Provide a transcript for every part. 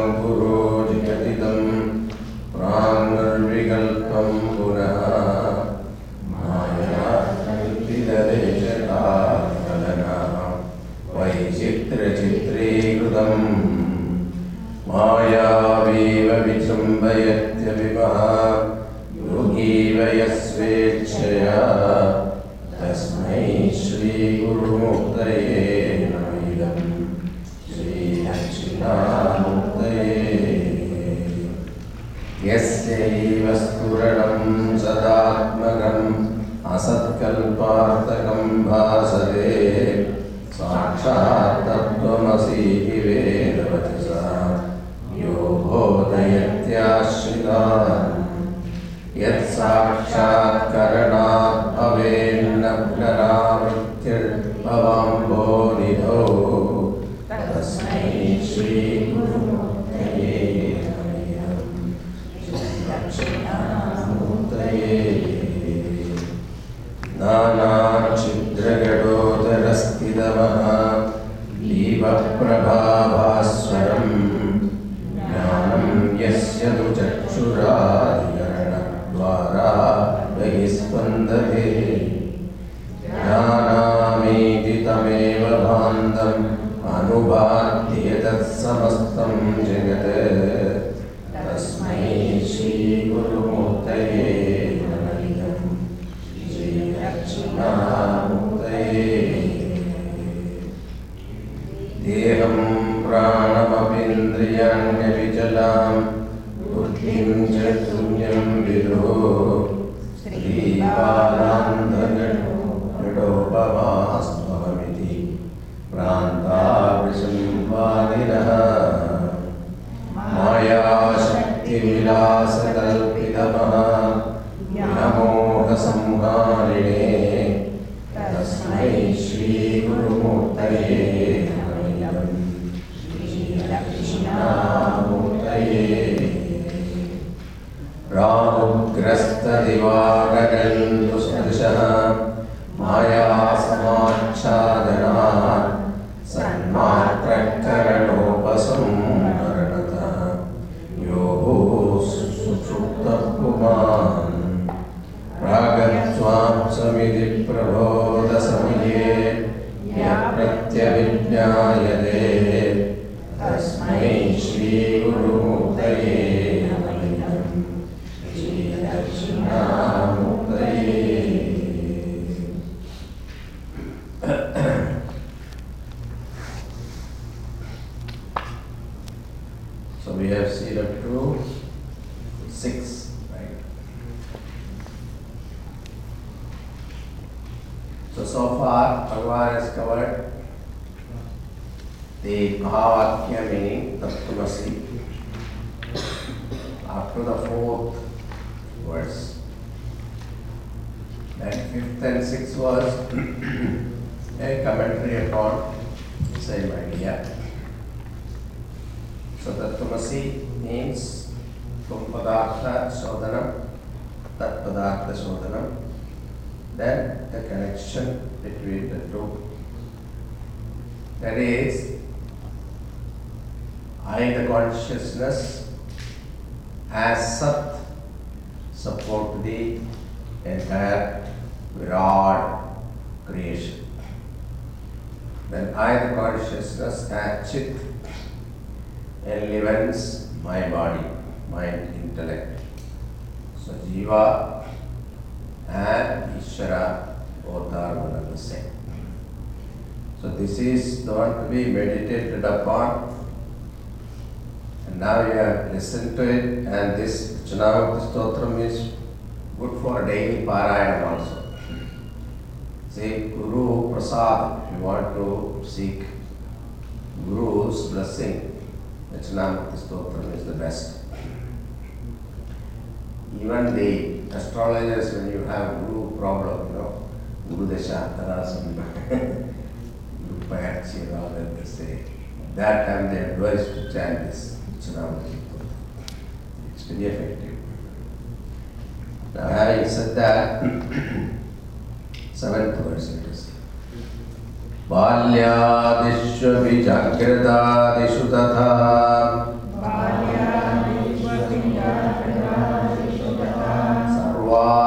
Sanguru six, right? So, so far, Bhagavan has covered the Mahavakya meaning, Tattvamasi. After the fourth verse. Then fifth and sixth was a commentary upon same idea. So Tattvamasi means Tum Padartha Sodhanam, Tat. Then the connection between the two. That is, I the consciousness as Sat support the entire Virat creation. Then I the consciousness as Chit enlivens my body, mind, intellect. So Jiva and Ishvara both are one and the same. So this is the one to be meditated upon. And now you have listened to it and this Chanavakti Stotram is good for daily Parayana also. Say Guru Prasad, you want to seek Guru's blessing, Dakshinamurti Stotram is the best Even the astrologers, when you have Guru problem, you know, Guru Deshantara, some Guru Payarchi and all that they say. That time they advise to chant this Dachinamurti Stotram. It's very effective. Now having said that, seventh verse it is. बाल्यादिष्वपि जाग्रतादिषु तथा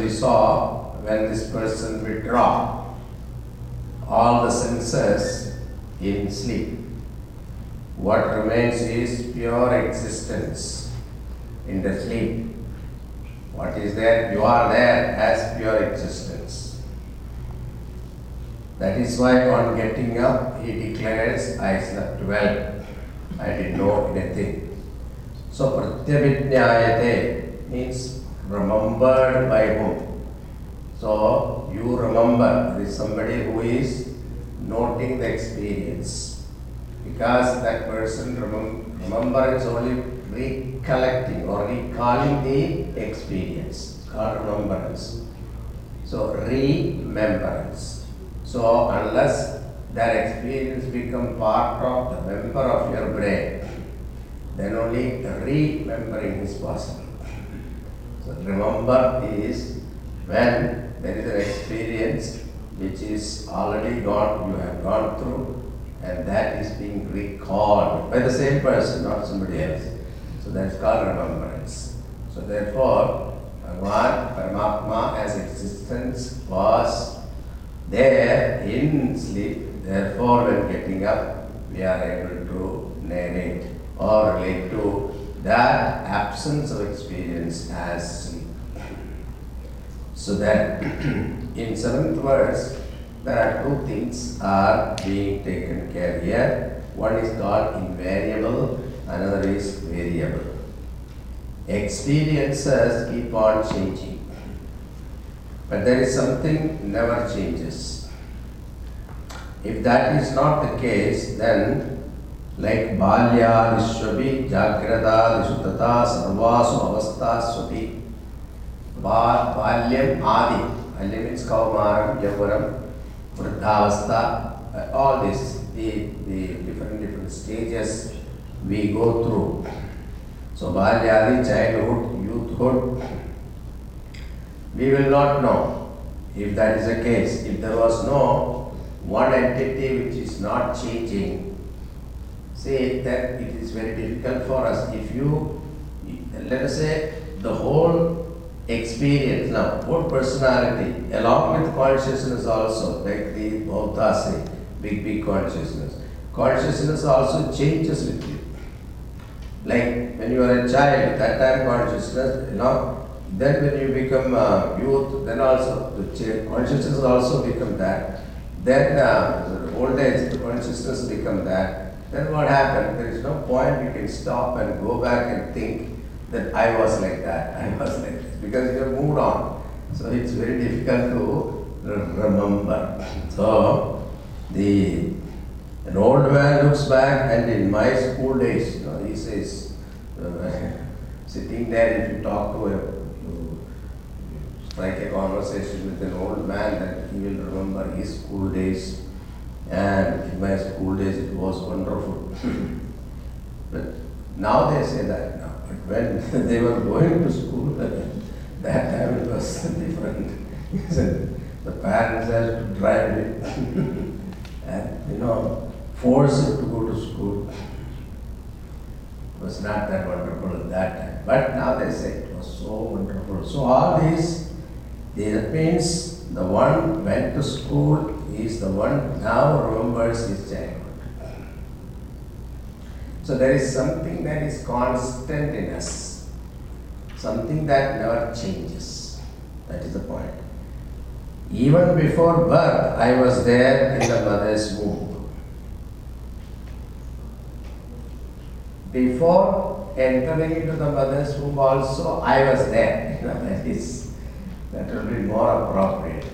we saw when this person withdraw all the senses in sleep. What remains is pure existence in the sleep. What is there? You are there as pure existence. That is why on getting up he declares, I slept well. I didn't know anything. So pratyabhinyayate means remembered by whom? So you remember, there is somebody who is noting the experience. Because that person remem- remember is only recollecting or recalling the experience, called remembrance. So remembrance. So unless that experience become part of the member of your brain, then only remembering is possible. Remember is when there is an experience which is already gone, you have gone through, and that is being recalled by the same person, not somebody else. So that's called remembrance. So therefore, Bhagavan, Paramatma as existence was there in sleep. Therefore, when getting up, we are able to narrate or relate to that absence of experience as sleep. So that in seventh verse, there are two things are being taken care of here. One is called invariable, another is variable. experiences keep on changing. But there is something never changes. If that is not the case, then like Balya, Vishwabi, Jagrada, Vishutata, Sarvasu, Avastaswapi, Ba- Balyam, Adi. Balyam means Kaumaram, Yavaram, Vruddhavastha, uh, all this, the, the different, different stages we go through. So Balyadi, childhood, youthhood, we will not know if that is the case. If there was no one entity which is not changing, say that it is very difficult for us. If you, let us say, the whole experience now, whole personality, along with consciousness also, like the Bauddha say, big, big consciousness. Consciousness also changes with you. Like when you are a child, that time consciousness, you know, then when you become uh, youth, then also the consciousness also become that. Then uh, old age, the consciousness become that. Then what happened? There is no point you can stop and go back and think that I was like that, I was like this, because you have moved on. So it's very difficult to remember. So the an old man looks back and in my school days, you know, he says, uh, sitting there, if you talk to him, strike a conversation with an old man, that he will remember his school days. And in my school days, it was wonderful. but now they say that now. But when they were going to school, that time it was different. He the parents had to drive it and, you know, force it to go to school. It was not that wonderful at that time. But now they say it was so wonderful. So all these, that means the one went to school is the one now remembers his childhood. So there is something that is constant in us, something that never changes. That is the point. Even before birth, I was there in the mother's womb. Before entering into the mother's womb, also I was there. That is that will be more appropriate.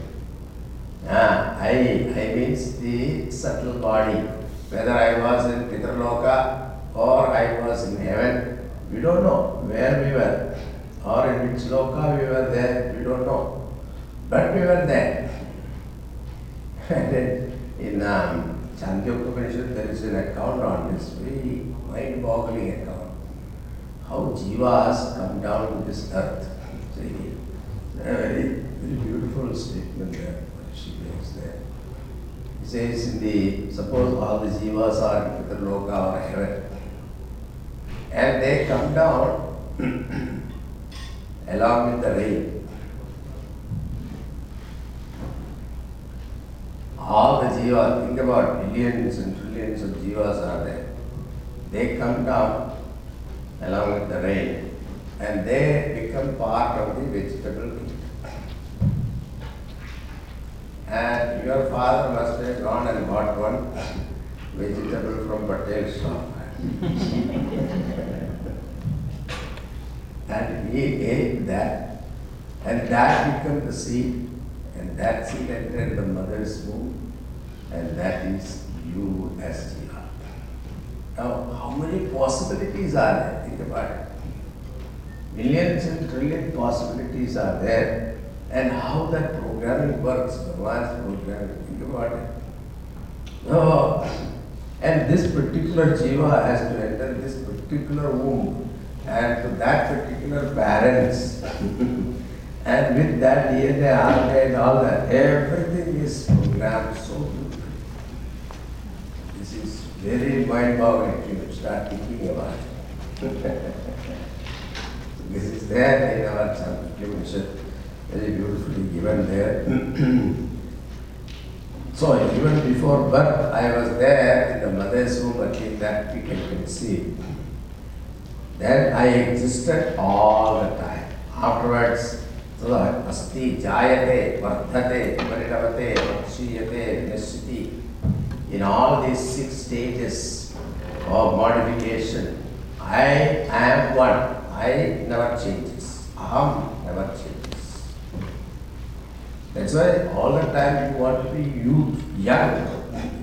Ah, I, I means the subtle body. Whether I was in Pitraloka or I was in heaven, we don't know where we were. Or in which loka we were there, we don't know. But we were there. And in um, Chandogya Upanishad, there is an account on this, very mind-boggling account. How jivas come down to this earth. See, a very, very beautiful statement there. She makes there. He says in the, suppose all the jivas are in Pitraloka or heaven, and they come down along with the rain. All the jivas, think about billions and trillions of jivas are there. They come down along with the rain and they become part of the vegetable kingdom. And your father must have gone and bought one vegetable from Patel's shop. And he ate that, and that became the seed, and that seed entered the mother's womb, and that is you as. Now, how many possibilities are there? Think about it. Millions and trillion possibilities are there, and how that programming works, Bhagwan's programming, think about it. No, and this particular jiva has to enter this particular womb and to that particular parents. and with that DNA, RNA and all that, everything is programmed so beautifully. This is very mind-boggling if you start thinking about it. this is there in our Chandra very beautifully given there. So even before birth, I was there in the mother's womb until that we can conceive. Then I existed all the time. Afterwards, so asti, jayate, vardhate, parinavate, vakshiyate, nishiti. In all these six stages of modification, I am one. I never changes. Aham never changes. That's why all the time you want to be youth, young,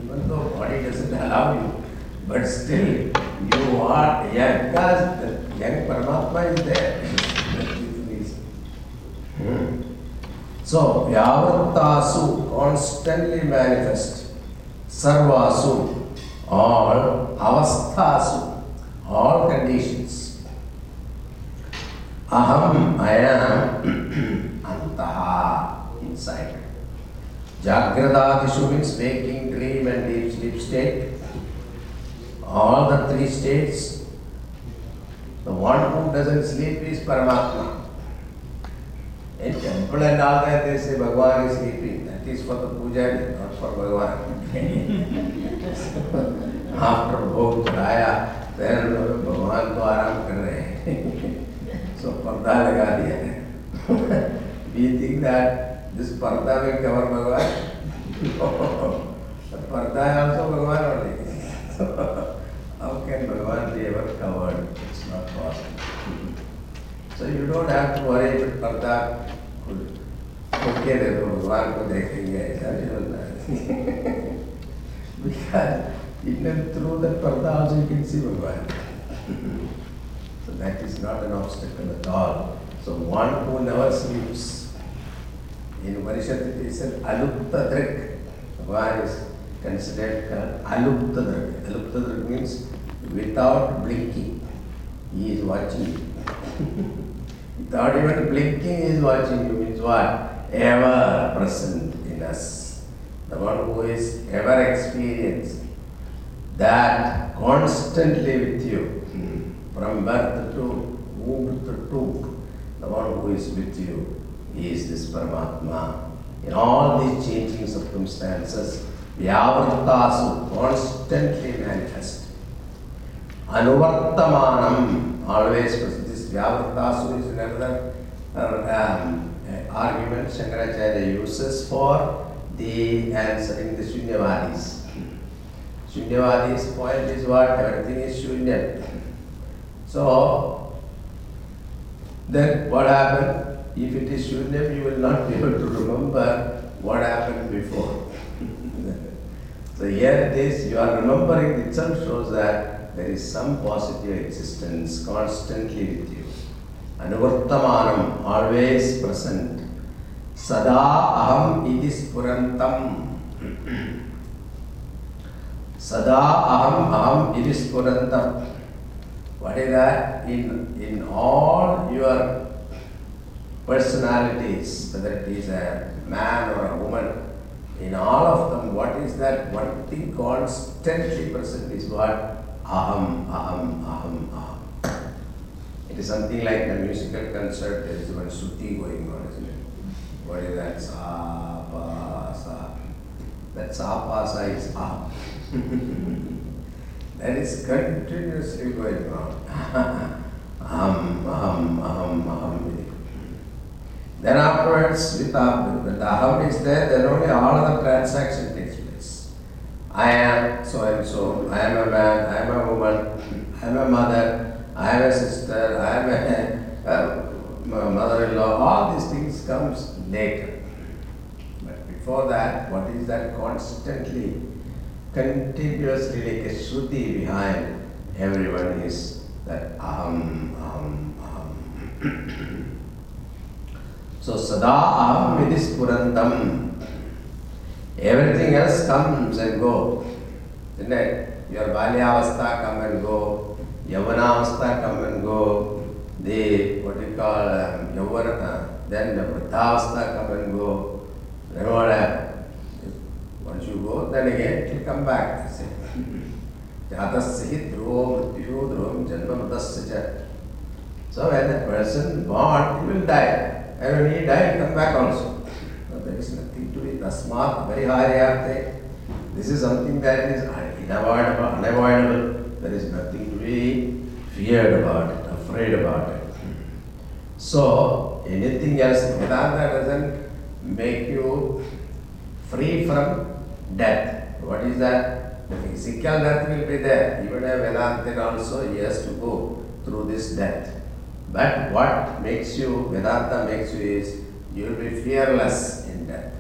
even though body doesn't allow you, but still you are young because the young Paramatma is there. Hmm. So, Vyavattasu constantly manifest, Sarvasu, all avasthasu, all conditions. Aham, I am, antaha, inside. Jagrada Jagradadishu means waking, dream and deep sleep state. All the three states, the one who doesn't sleep is Paramatma. In temple and all that, they say Bhagavan is sleeping. That is for the puja, not for Bhagavan. After भोग चढ़ाया then भगवान तो आराम कर रहे हैं so पर्दा लगा है we think that this पर्दा will cover Bhagavan but पर्दा है also Bhagavan only so how can Bhagavan be ever covered it's not possible so you don't have to worry if पर्दा ओके दे दो भगवान को देखेंगे ऐसा नहीं होता है because even through that parda also you can see Bhagavan. so that is not an obstacle at all. So one who never sleeps, in Upanishad it is an alupta drik. Bhagavan is considered called alupta drik. Alupta drik means without blinking. He is watching without even blinking, he is watching you. Means what? Ever present in us. The one who is ever experienced that constantly with you, from birth to womb to tomb, the one who is with you is this Paramatma. In all these changing circumstances, Vyavartasu constantly manifest. Anuvartamanam, always present. This Vyavartasu is another uh, um, uh, argument Shankaracharya uses for the answering the Shunyavadis. Shunyavadi's point is what? Everything is Shunya. So, then what happened? If it is Shunya, you will not be able to remember what happened before. so here it is, you are remembering itself shows that there is some positive existence constantly with you. Anuvartamanam, always present. Sada aham iti spurantam. Sada aham aham iti spurantam. What is that? In, in all your personalities, whether it is a man or a woman, in all of them, what is that one thing constantly present is what? Aham, aham, aham, aham. It is something like a musical concert, there is one shruti going on, isn't it? What is that? Sa, pa, sa. That sa, pa, sa is aham. that is continuously going on. aham, aham, aham, aham. Then afterwards, with the, when the aham is there, then only all other transaction takes place. I am so and so, I am a man, I am a woman, I am a mother, I am a sister, I am a, uh, mother-in-law, all these things comes later. But before that, what is that constantly, continuously like a shruti behind everyone is that aham, aham, aham. So sada aham vidis purantam. Everything else comes and go. Isn't it? Your balyavastha come and go. Yavanavastha come and go. The what you call um, Yavana, then the Vriddhavastha come and go. Then what happens? Once you go, then again it will come back. हि ध्रुवो मृत्युः ध्रुवं जन्म मृतस्य च So when the person born, he will die. And when he died, come back also. So there is nothing to it. Tasmat variharyate. This is something that is unavoidable, unavoidable. There is nothing to be feared about it, afraid about it. So anything else, Vedanta doesn't make you free from death. What is that? The physical death will be there. Even a Vedantin also, he has to go through this death. But what makes you, Vedanta makes you is, you will be fearless in death.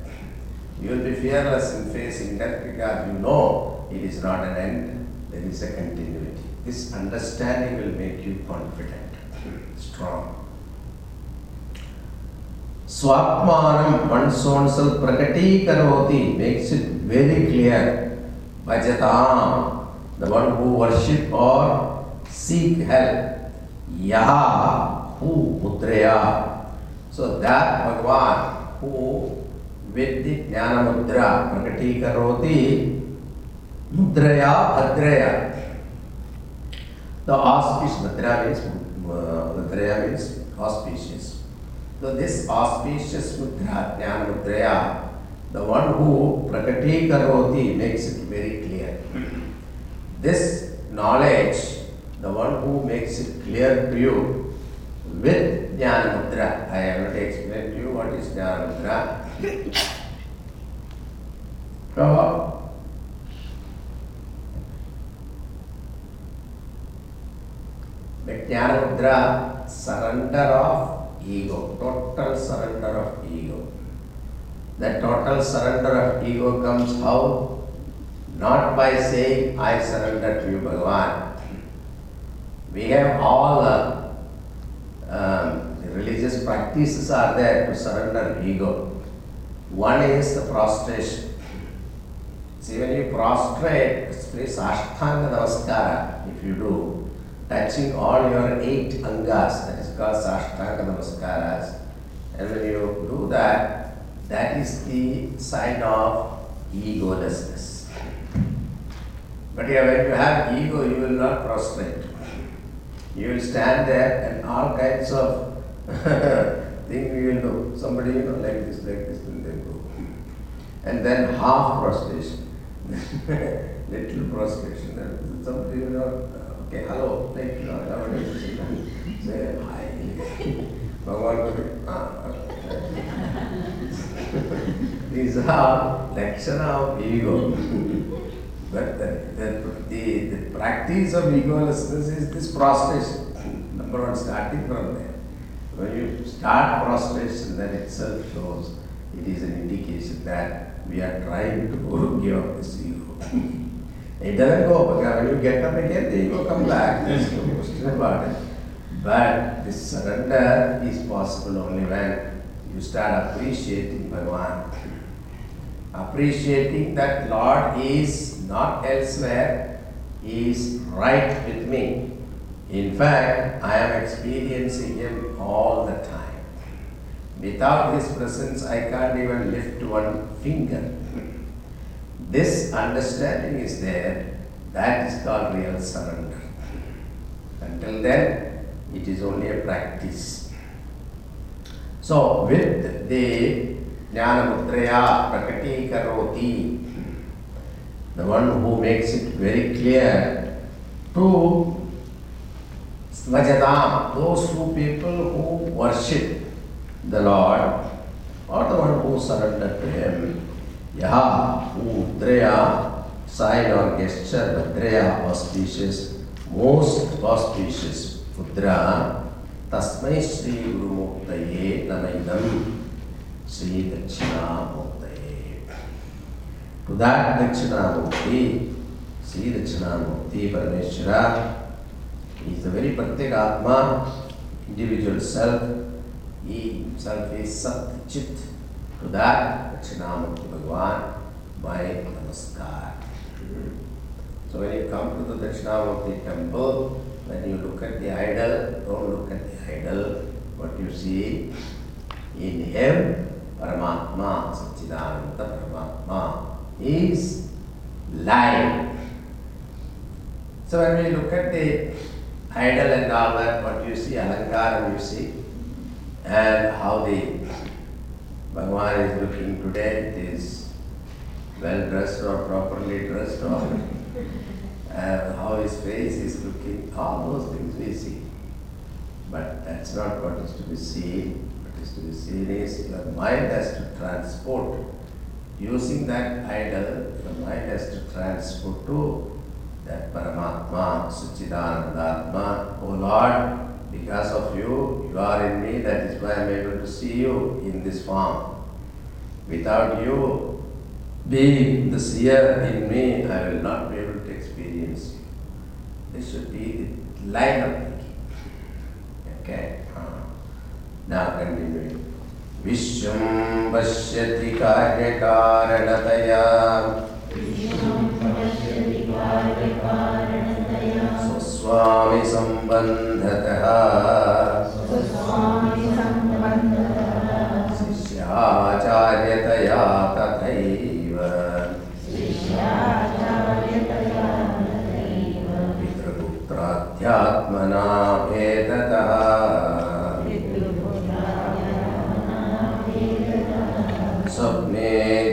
You will be fearless in facing death because you know it is not an end, there is a continuity. This understanding will make you confident, strong. Swapmanam, one's own self prakati karoti, makes it very clear. Bhajatam, the one who worship or seek help. Yaha, who mudraya. So that Bhagavan who with the Jnana Mudra prakati karoti, mudraya bhadraya. The auspicious, mudra means, uh, mudraya means auspicious. So this auspicious mudra, jnana mudraya, the one who prakati karoti makes it very clear. This knowledge, the one who makes it clear to you with jnana mudra. I have already explained to you what is jnana mudra. So, the mudra, surrender of ego, total surrender of ego. The total surrender of ego comes how? Not by saying, I surrender to you, Bhagavan. We have all the um, religious practices are there to surrender ego. One is the prostration. See, when you prostrate, especially Sashtanga Namaskara, if you do, touching all your eight angas, that is called Sashtanga Namaskaras. And when you do that, that is the sign of egolessness. But yeah, when you have ego, you will not prostrate. You will stand there and all kinds of things you will do. Somebody, you know, like this, like this, will then go. And then half prostration. Little prostration. Then somebody, you know, okay, hello, like, you know, say hi. Ah, These are lakshana of ego. But the, the, the, practice of egolessness is this prostration. Number one, starting from there. When you start prostration, then itself shows it is an indication that we are trying to give up this ego. it doesn't go, because when you get up again, the ego come back. There's no question about it. But this surrender is possible only when you start appreciating Bhagavan. Appreciating that Lord is not elsewhere, He is right with me. In fact, I am experiencing Him all the time. Without His presence, I can't even lift one finger. This understanding is there, that is called real surrender. Until then, it is only a practice. So, with the Jnana Mudraya Prakati Karoti, the one who makes it very clear to Svajadam, those who people who worship the Lord, or the one who surrender to Him, Yaha, who Mudraya, sign or gesture, Mudraya, auspicious, most auspicious Mudra, Tasmai Sri Guru Muktaye Namaidam Sri Dakshinamuktaye. उदाहरण दक्षिणामूर्ति श्री दक्षिणामूर्ति परमेश्वर। Is the very प्रत्येक आत्मा individual self E self is सत्य चित उदाहरण Dakshinamurthy Bhagwan my namaskar so when you come to the Dakshinamurthy temple when you look at the idol, don't look at the idol. What you see in him, paramatma satchidananda paramatma. Is life. So when we look at the idol and all that, what you see, Alankaram you see, and how the Bhagavan is looking today, it is well dressed or properly dressed or uh, how his face is looking, all those things we see. But that's not what is to be seen. What is to be seen is your mind has to transport. Using that idol, the mind has to transport to that Paramatma, Satchidanandatma, O Lord, because of you, you are in me, that is why I am able to see you in this form. Without you being the seer in me, I will not be able to experience you. This should be the line of thinking. Okay? Uh, now continuing. विश्वं पश्यति कार्यकारणतया। स्वस्वामि सम्बन्धतः। शिष्याचार्यतया तथैव। पितृपुत्राध्यात्मना भेदतः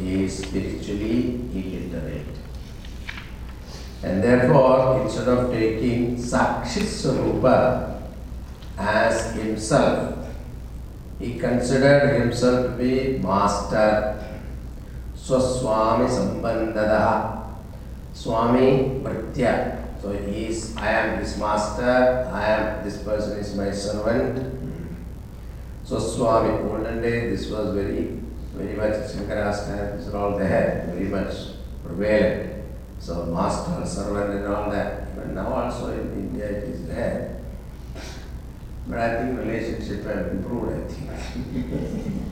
is spiritually illiterate. And therefore, instead of taking Swarupa as himself, he considered himself to be master. Swaswami Sambandada. Swami Pratya. So he is, I am his master, I am, this person is my servant. So Swami, olden day, this was very, very much, Shankara's time, these are all there, very much prevalent. So master, servant and all that. But now also in India it is there. But I think relationship have improved, I think.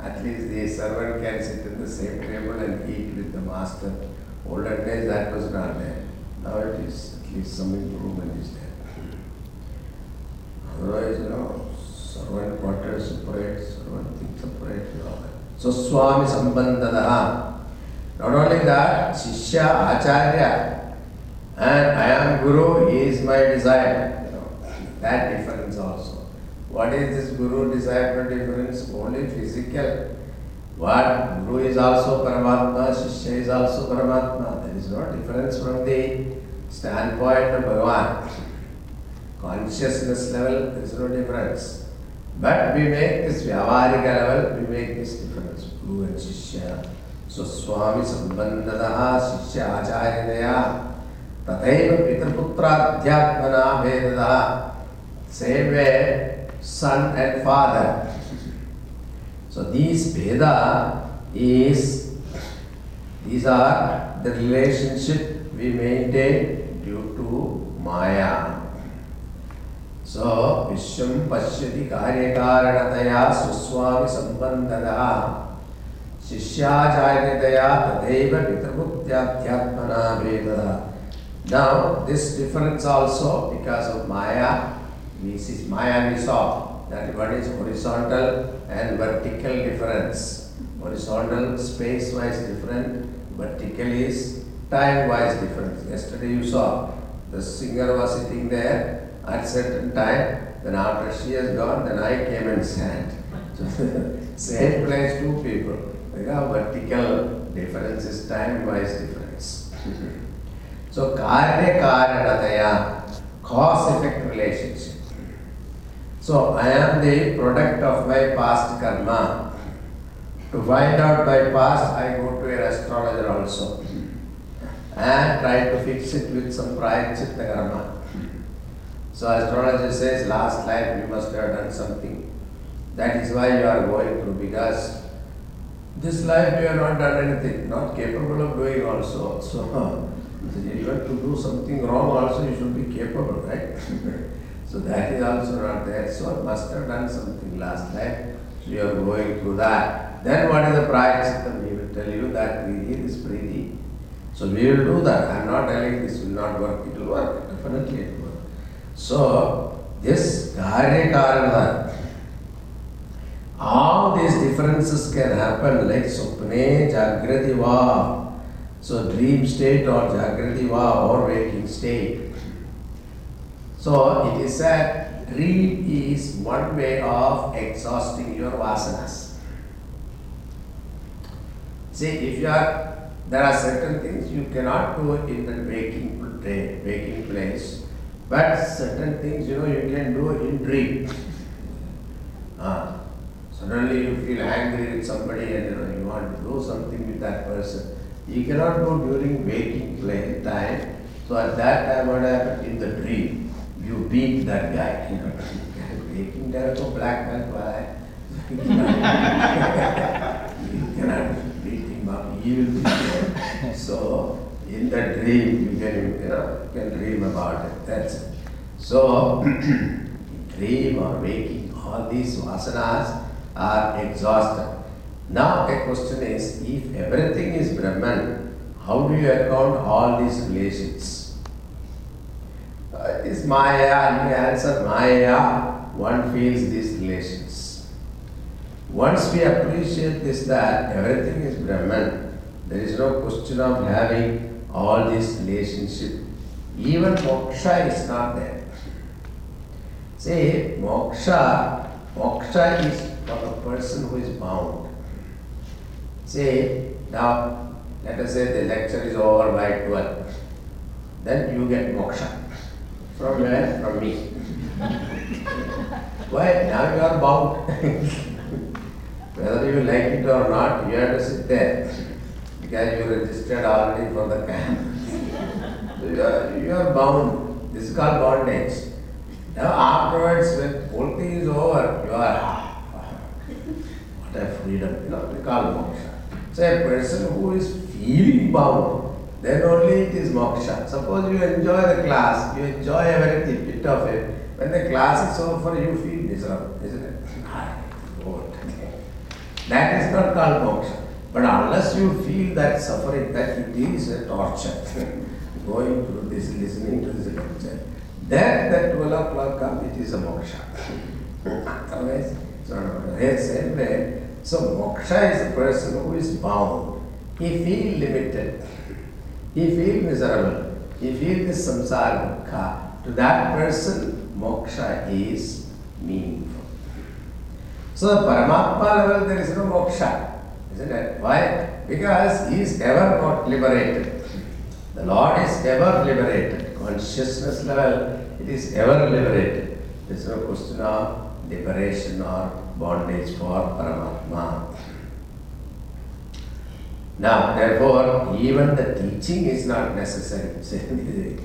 At least the servant can sit in the same table and eat with the master. Olden days that was not there. Now it is, at least some improvement is there. Otherwise, you know, servant quarters separate, servant things So Swami Sambandadaha. Not only that, Shishya Acharya and I am Guru, is my desire. You know, that difference also. What is this Guru disciple difference? Only physical. What Guru is also Paramatma, Shishya is also Paramatma. There is no difference from the standpoint of Bhagavan. Consciousness level, there is no difference. But we make this Vyavarika level, we make this difference. Guru and Shishya. So Swami Sambandadaha Shishya Acharyadaya Tathaiva Pitraputra Vedadaha Same way, son and father. So these Veda is, these are the relationship we maintain due to Maya. Vishwam Pashyati Karyakaranataya Suswami Sambandada Shishyacharyataya Tadeva Pitrabhutyathyatmana Vedada. Now, this difference also because of Maya, we see Maya we saw that what is horizontal and vertical difference. Horizontal space-wise different, vertical is time-wise difference. Yesterday you saw the singer was sitting there at certain time, then after she has gone, then I came and sat. So same place, two people. Because vertical difference is time-wise difference. so karya karanataya, cause-effect relationship. So I am the product of my past karma. To find out my past, I go to an astrologer also and try to fix it with some prayachita karma. So astrologer says last life you must have done something. That is why you are going through because this life you have not done anything, not capable of doing also. So even to do something wrong also you should be capable, right? so that is also not there. So must have done something last life. So you are going through that. Then what is the prayachita? We will tell you that Priti is Priti. So we will do that. I am not telling this will not work. It will work. Definitely. So this Karya Karana All these differences can happen like Supne Jagrati. So dream state or Jagrati or waking state. So it is said dream is one way of exhausting your vasanas. See, if you are, there are certain things you cannot do in the waking, waking place, but certain things you know you can do in dream. Ah, suddenly you feel angry with somebody and you, know, you want to do something with that person. You cannot do during waking time. So at that time, what happened in the dream, you beat that guy. You know, waking time, so black man, why? you cannot beat him up. There. So in the dream, you can you know you can dream about it. That's it. So dream or waking, all these vasanas are exhausted. Now a question is, if everything is Brahman, how do you account all these relations? Uh, is Maya, you answer Maya, one feels these relations. Once we appreciate this that everything is Brahman, there is no question of having all these relationship. Even moksha is not there. See, moksha, moksha is for the person who is bound. Say, now, let us say the lecture is over by 12. Then you get moksha. From where? From me. Why? Now you are bound. Whether you like it or not, you have to sit there. Because you registered already for the camp. So you are, you are bound. This is called bondage. Now afterwards, when whole thing is over, you are, ah, what a freedom, you know, call moksha. So a person who is feeling bound, then only it is moksha. Suppose you enjoy the class, you enjoy every bit of it. When the class is over, you feel miserable, isn't it? Ah. That is not called moksha. But unless you feel that suffering, that it is a torture, going through this, listening to this lecture, then that 12 o'clock come, it is a moksha. Otherwise, it's not a moksha. Same way, so moksha is a person who is bound. He feel limited. He feel miserable. He feel this samsara dukkha. To that person, moksha is meaningful. So the Paramatma level, there is no moksha. Isn't it? Why? Because he is ever not liberated. The Lord is ever liberated. Consciousness level, it is ever liberated. There is no question of liberation or bondage for Paramatma. Now, therefore, even the teaching is not necessary.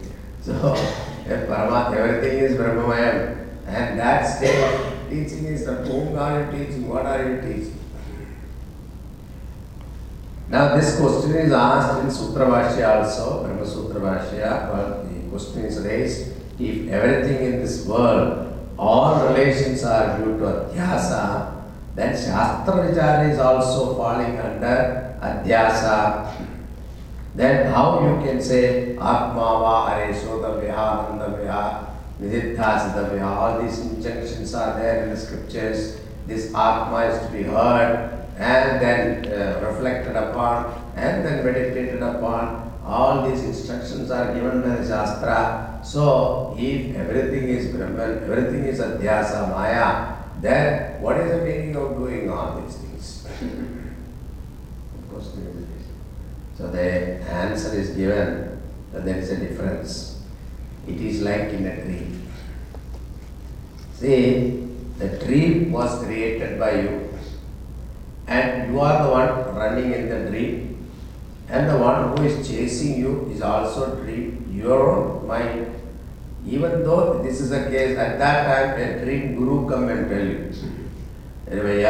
so, if Paramatma, everything is Brahmamayam, and that state teaching is the whom are you teaching, what are you teaching? Now, this question is asked in Sutra Bhashya also, Brahma Sutra Bhashya, but the question is raised if everything in this world all relations are due to adhyasa, then Shastra Vichara is also falling under adhyasa. Then how you can say Atma va are sodavya, nandavya, nididhasidavya, all these injunctions are there in the scriptures. This Atma is to be heard and then uh, reflected upon and then meditated upon. All these instructions are given by the Shastra. So, if everything is Brahman, everything is Adhyasa, Maya, then what is the meaning of doing all these things? Of course, there is a reason. So, the answer is given that there is a difference. It is like in a tree. See, the tree was created by you, and you are the one running in the dream and the one who is chasing you is also dream, your own mind. Even though this is a case, at that time a dream guru come and tell you, anyway,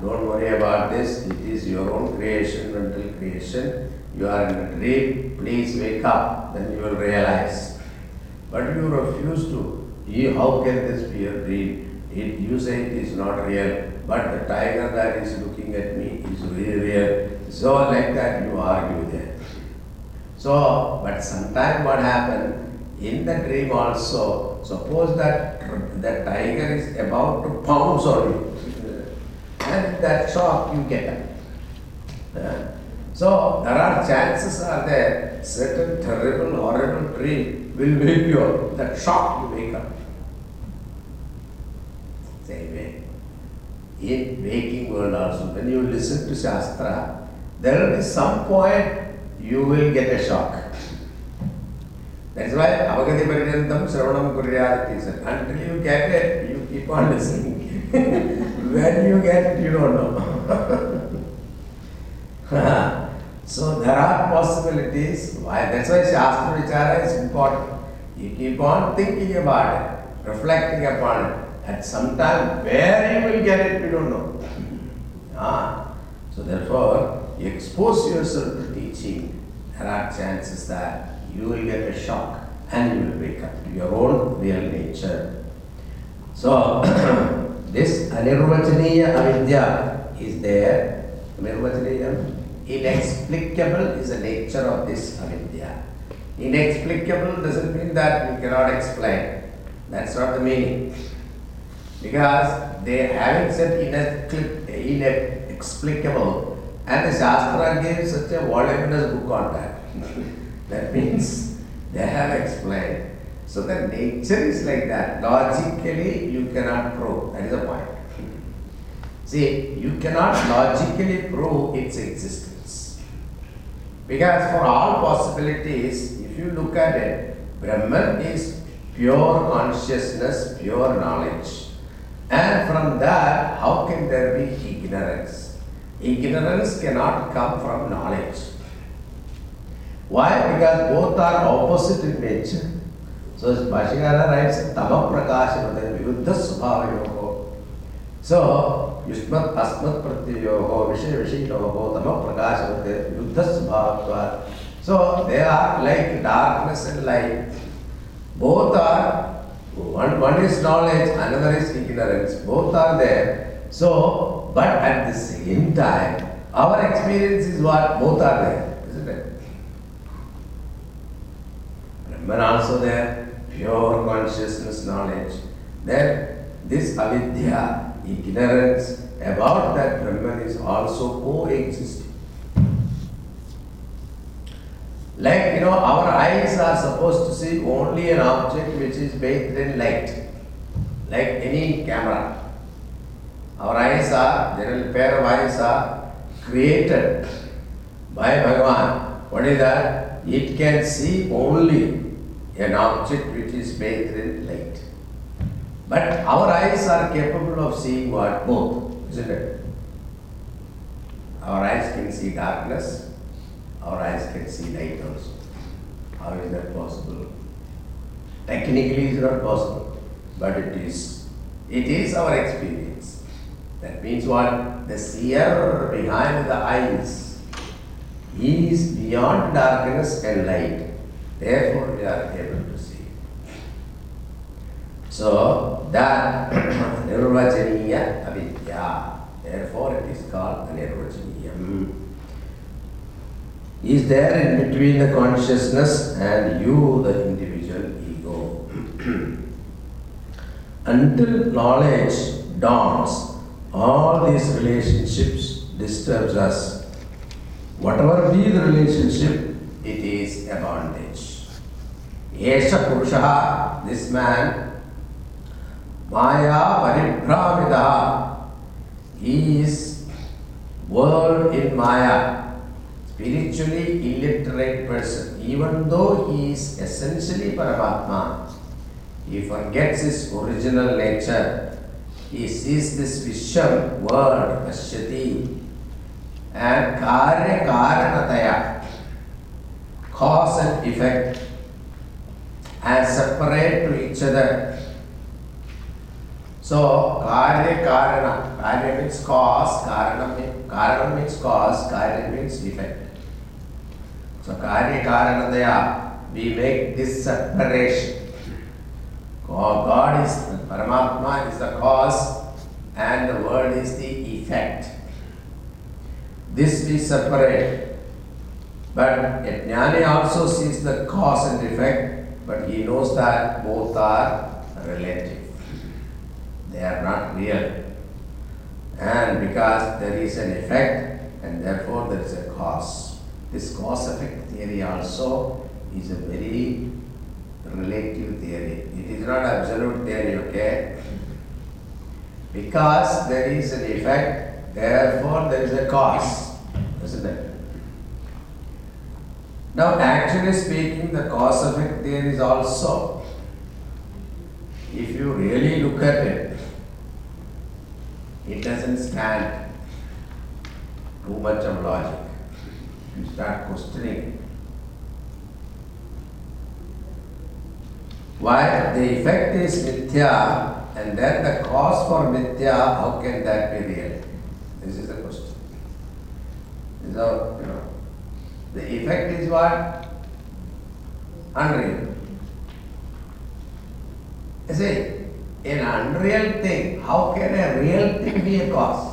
don't worry about this, it is your own creation, mental creation. You are in a dream, please wake up, then you will realize. But you refuse to. How can this be a dream? It, you say it is not real, but the tiger that is looking at me is very real. So like that you argue there. So, but sometime what happened in the dream also, suppose that the tiger is about to pounce on you and that shock you get. Uh, so there are chances are there, certain terrible, horrible dream will wake you up. That shock you wake up. Same way. In waking world also, when you listen to Shastra, there will be some point you will get a shock. That's why Avagati Parijantam Sravanam Kuryat is until you get it, you keep on listening. when you get it, you don't know. so there are possibilities. Why? That's why Shastra Vichara is important. You keep on thinking about it, reflecting upon it. At some time, where you will get it, we don't know. ah. So therefore, you expose yourself to teaching. There are chances that you will get a shock and you will wake up to your own real nature. So, this anirvachaniya avidya is there. Anirvachaniya, inexplicable is the nature of this avidya. Inexplicable doesn't mean that you cannot explain. That's not the meaning. Because they having said inexplicable, and the Shastra gave such a voluminous book on that. that means they have explained. So the nature is like that. Logically, you cannot prove. That is the point. See, you cannot logically prove its existence. Because for all possibilities, if you look at it, Brahman is pure consciousness, pure knowledge. And from that, how can there be ignorance? Ignorance cannot come from knowledge. Why? Because both are opposite in nature. So Bhashikara writes Tama Prakashanate Viruddha Svabhayoho. So Yushmat Asmat Pratyayoho Vishay Vishinoho Tama Prakashanate Viruddha Svabhayoho. So they are like darkness and light. Both are one, one is knowledge, another is ignorance. Both are there. So, but at the same time, our experience is what both are there, isn't it? Brahman also there, pure consciousness knowledge. Then this avidya, ignorance about that Brahman is also coexisting. Like, you know, our eyes are supposed to see only an object which is bathed in light, like any camera. Our eyes are, general pair of eyes are created by Bhagavan. What is that? It can see only an object which is bathed in light. But our eyes are capable of seeing what? Both, isn't it? Our eyes can see darkness, our eyes can see light also. How is that possible? Technically it's not possible, but it is. It is our experience. That means what? The seer behind the eyes is beyond darkness and light. Therefore we are able to see. So that nirvachaniya avidya. Therefore it is called nirvachaniyam is there in between the consciousness and you, the individual ego. Until knowledge dawns, all these relationships disturbs us. Whatever be the relationship, it is a bondage. Yesha Purusha, this man, Maya Paribhramida, he is world in Maya spiritually illiterate person, even though he is essentially Paramatma, he forgets his original nature. He sees this Visham word, Pashyati, and Karya Karanataya, cause and effect, as separate to each other. So, Karya Karana, Karya means cause, Karana, Karana means cause, Karya means effect. So Karya Karanataya, we make this separation. God is, Paramatma is the cause and the world is the effect. This we separate. But a jnani also sees the cause and effect, but he knows that both are relative. They are not real. And because there is an effect and therefore there is a cause. This cause effect theory also is a very relative theory. It is not absolute theory, okay? Because there is an effect, therefore there is a cause, isn't it? Now, actually speaking, the cause effect theory is also, if you really look at it, it doesn't stand too much of logic. You start questioning. Why? The effect is mithya, and then the cause for mithya, how can that be real? This is the question. So, you know, the effect is what? Unreal. You see, an unreal thing, how can a real thing be a cause?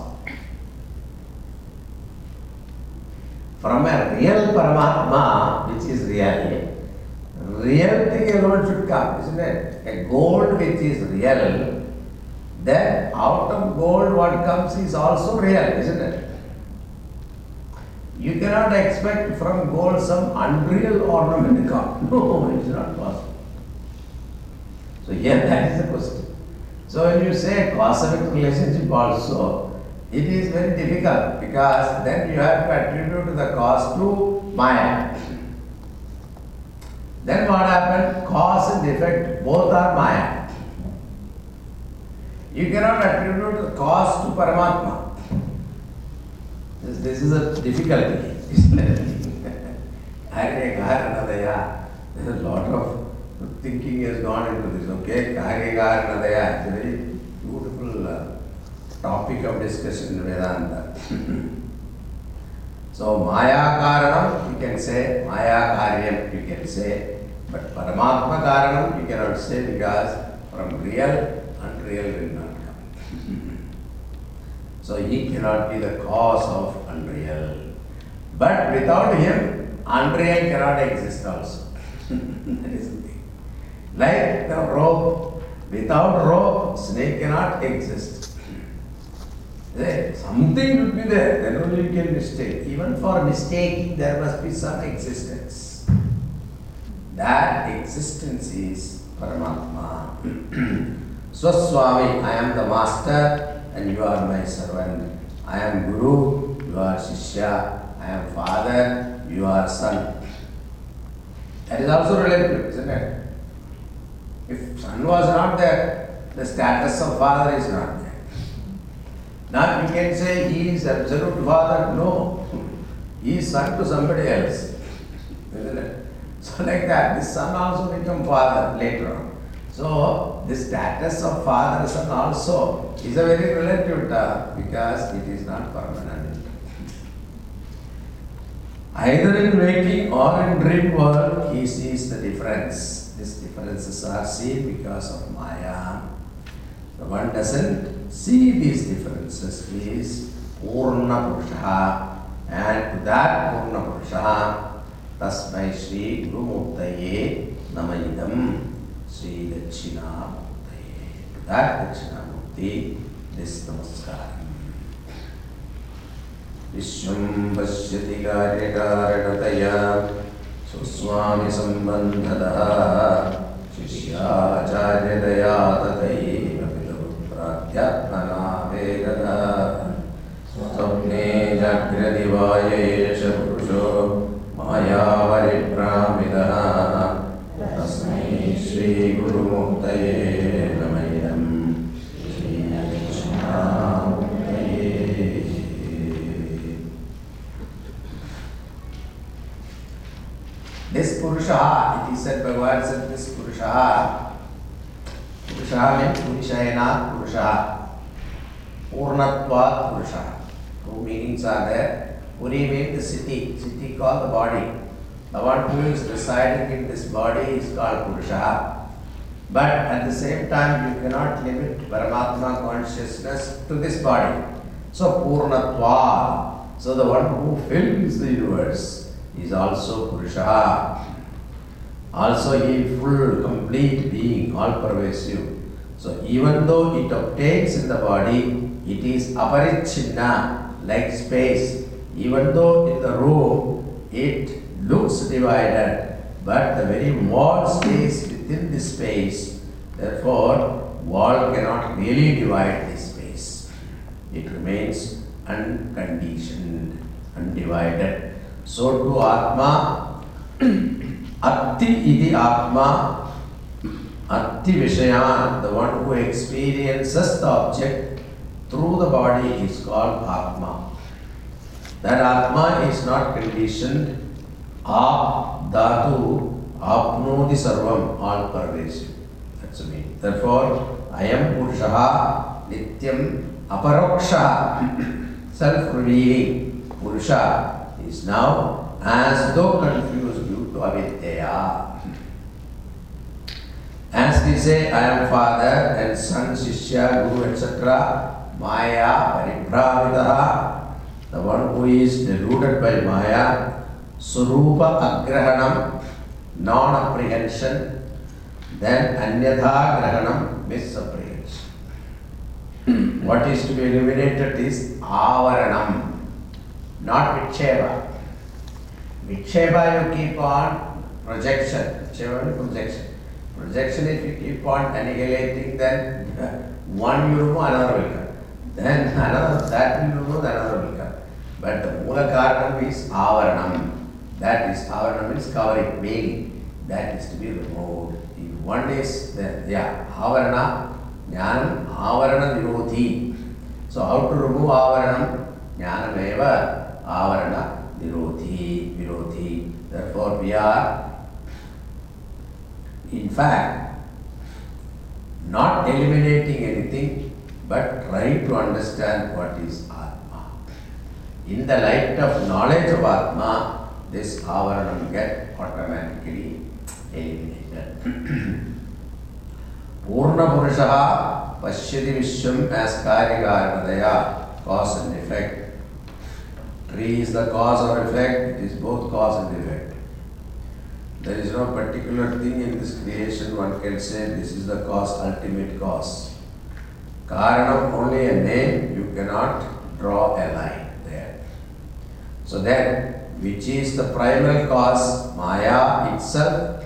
From a real Paramatma, which is real, real thing alone should come, isn't it? A gold which is real, then out of gold what comes is also real, isn't it? You cannot expect from gold some unreal ornament to come. No, it's not possible. So here that is the question. So when you say cause-effect relationship also, it is very difficult because then you have to attribute the cause to Maya. Then what happened? Cause and effect both are Maya. You cannot attribute the cause to Paramatma. This, this is a difficulty, isn't it? There's a lot of thinking has gone into this, okay? Karya Karanataya, it's a very beautiful uh, topic of discussion in Vedanta. so, Maya Karanam, you can say, Maya Karyam, you can say, but Paramatma Karanam, you cannot say because from real, unreal will not so, he cannot be the cause of unreal. But without him, unreal cannot exist also. Like the rope, without rope, snake cannot exist. There, something should be there, then only you can mistake. Even for mistaking, there must be some existence. That existence is Paramatma. Swaswami, I am the master and you are my servant. I am Guru, you are Shishya. I am father, you are son. That is also relative, isn't it? If son was not there, the status of father is not. Now you can say he is absolute father. No. He is son to somebody else. Isn't it? So like that, this son also become father later on. So the status of father son also is a very relative term because it is not permanent. Either in waking or in dream world, he sees the difference. These differences are seen because of Maya. The one doesn't see these differences is Purna Purusha. And to that Purna Purusha, Tasmai Sri Guru Muktaye Namayidam Sri Dakshina Muktaye. To that Dakshina Mukti, this Namaskar. विश्वं पश्यति कार्यकारणतया सुस्वामि सम्बन्धतः शिष्याचार्यदया तथैव पितुप्राध्यात्मना वेदः स्वप्ने जाग्रदिवाय एष पुरुषो मायावरिभ्रामिदः तस्मै श्रीगुरुमुक्तये नमैदम् This Purusha, it is said, Bhagavan said this Purusha, Purusha means Purishayana Purusha, Purnatva Purusha. Two meanings are there. Puri means the city, city called the body. The one who is residing in this body is called Purusha. But at the same time, you cannot limit Paramatma consciousness to this body. So, Purnatva. So, the one who fills the universe is also Purusha. Also, he full, complete being, all pervasive. So, even though it obtains in the body, It is aparichinna, like space. Even though in the room it looks divided, but the very wall stays within the space. Therefore, wall cannot really divide this space. It remains unconditioned, undivided. So to Atma, Atti iti Atma, Atti Vishayan, the one who experiences the object through the body is called Atma. That Atma is not conditioned. Ap Dhatu Apnodi Sarvam, all pervasive. That's the meaning. Therefore, I am Purushaha Nityam Aparoksha, self revealing Purusha is now as though confused As we say, I am father and son, Shishya, Guru, etc. Maya, Paribhravitaha, the one who is deluded by Maya, Surupa Agrahanam, non apprehension, then Anyatha Grahanam, misapprehension. what is to be eliminated is Avaranam, not Vikshepa. Vikshepa you keep on projection. Means projection. Projection if you keep on annihilating, then one you remove, another will come. Then another, that will remove, another will come. But the Mula Karanam is Avaranam. That is, Avaranam means covering, veiling. That is to be removed. If one is, then, yeah, Avarana, Jnanam, Avarana Nirodhi. So how to remove Avaranam? Jnanam eva Avarana Nirodhi, Virodhi. Therefore we are in fact, not eliminating anything, but trying to understand what is Atma. In the light of knowledge of Atma, this avaranam get automatically eliminated. Purna Purushaha Pashyati Vishwam as Karikaranadaya, cause and effect. Tree is the cause or effect, it is both cause and effect. There is no particular thing in this creation one can say this is the cause, ultimate cause. Karanam only a name, you cannot draw a line there. So then, which is the primal cause, Maya itself?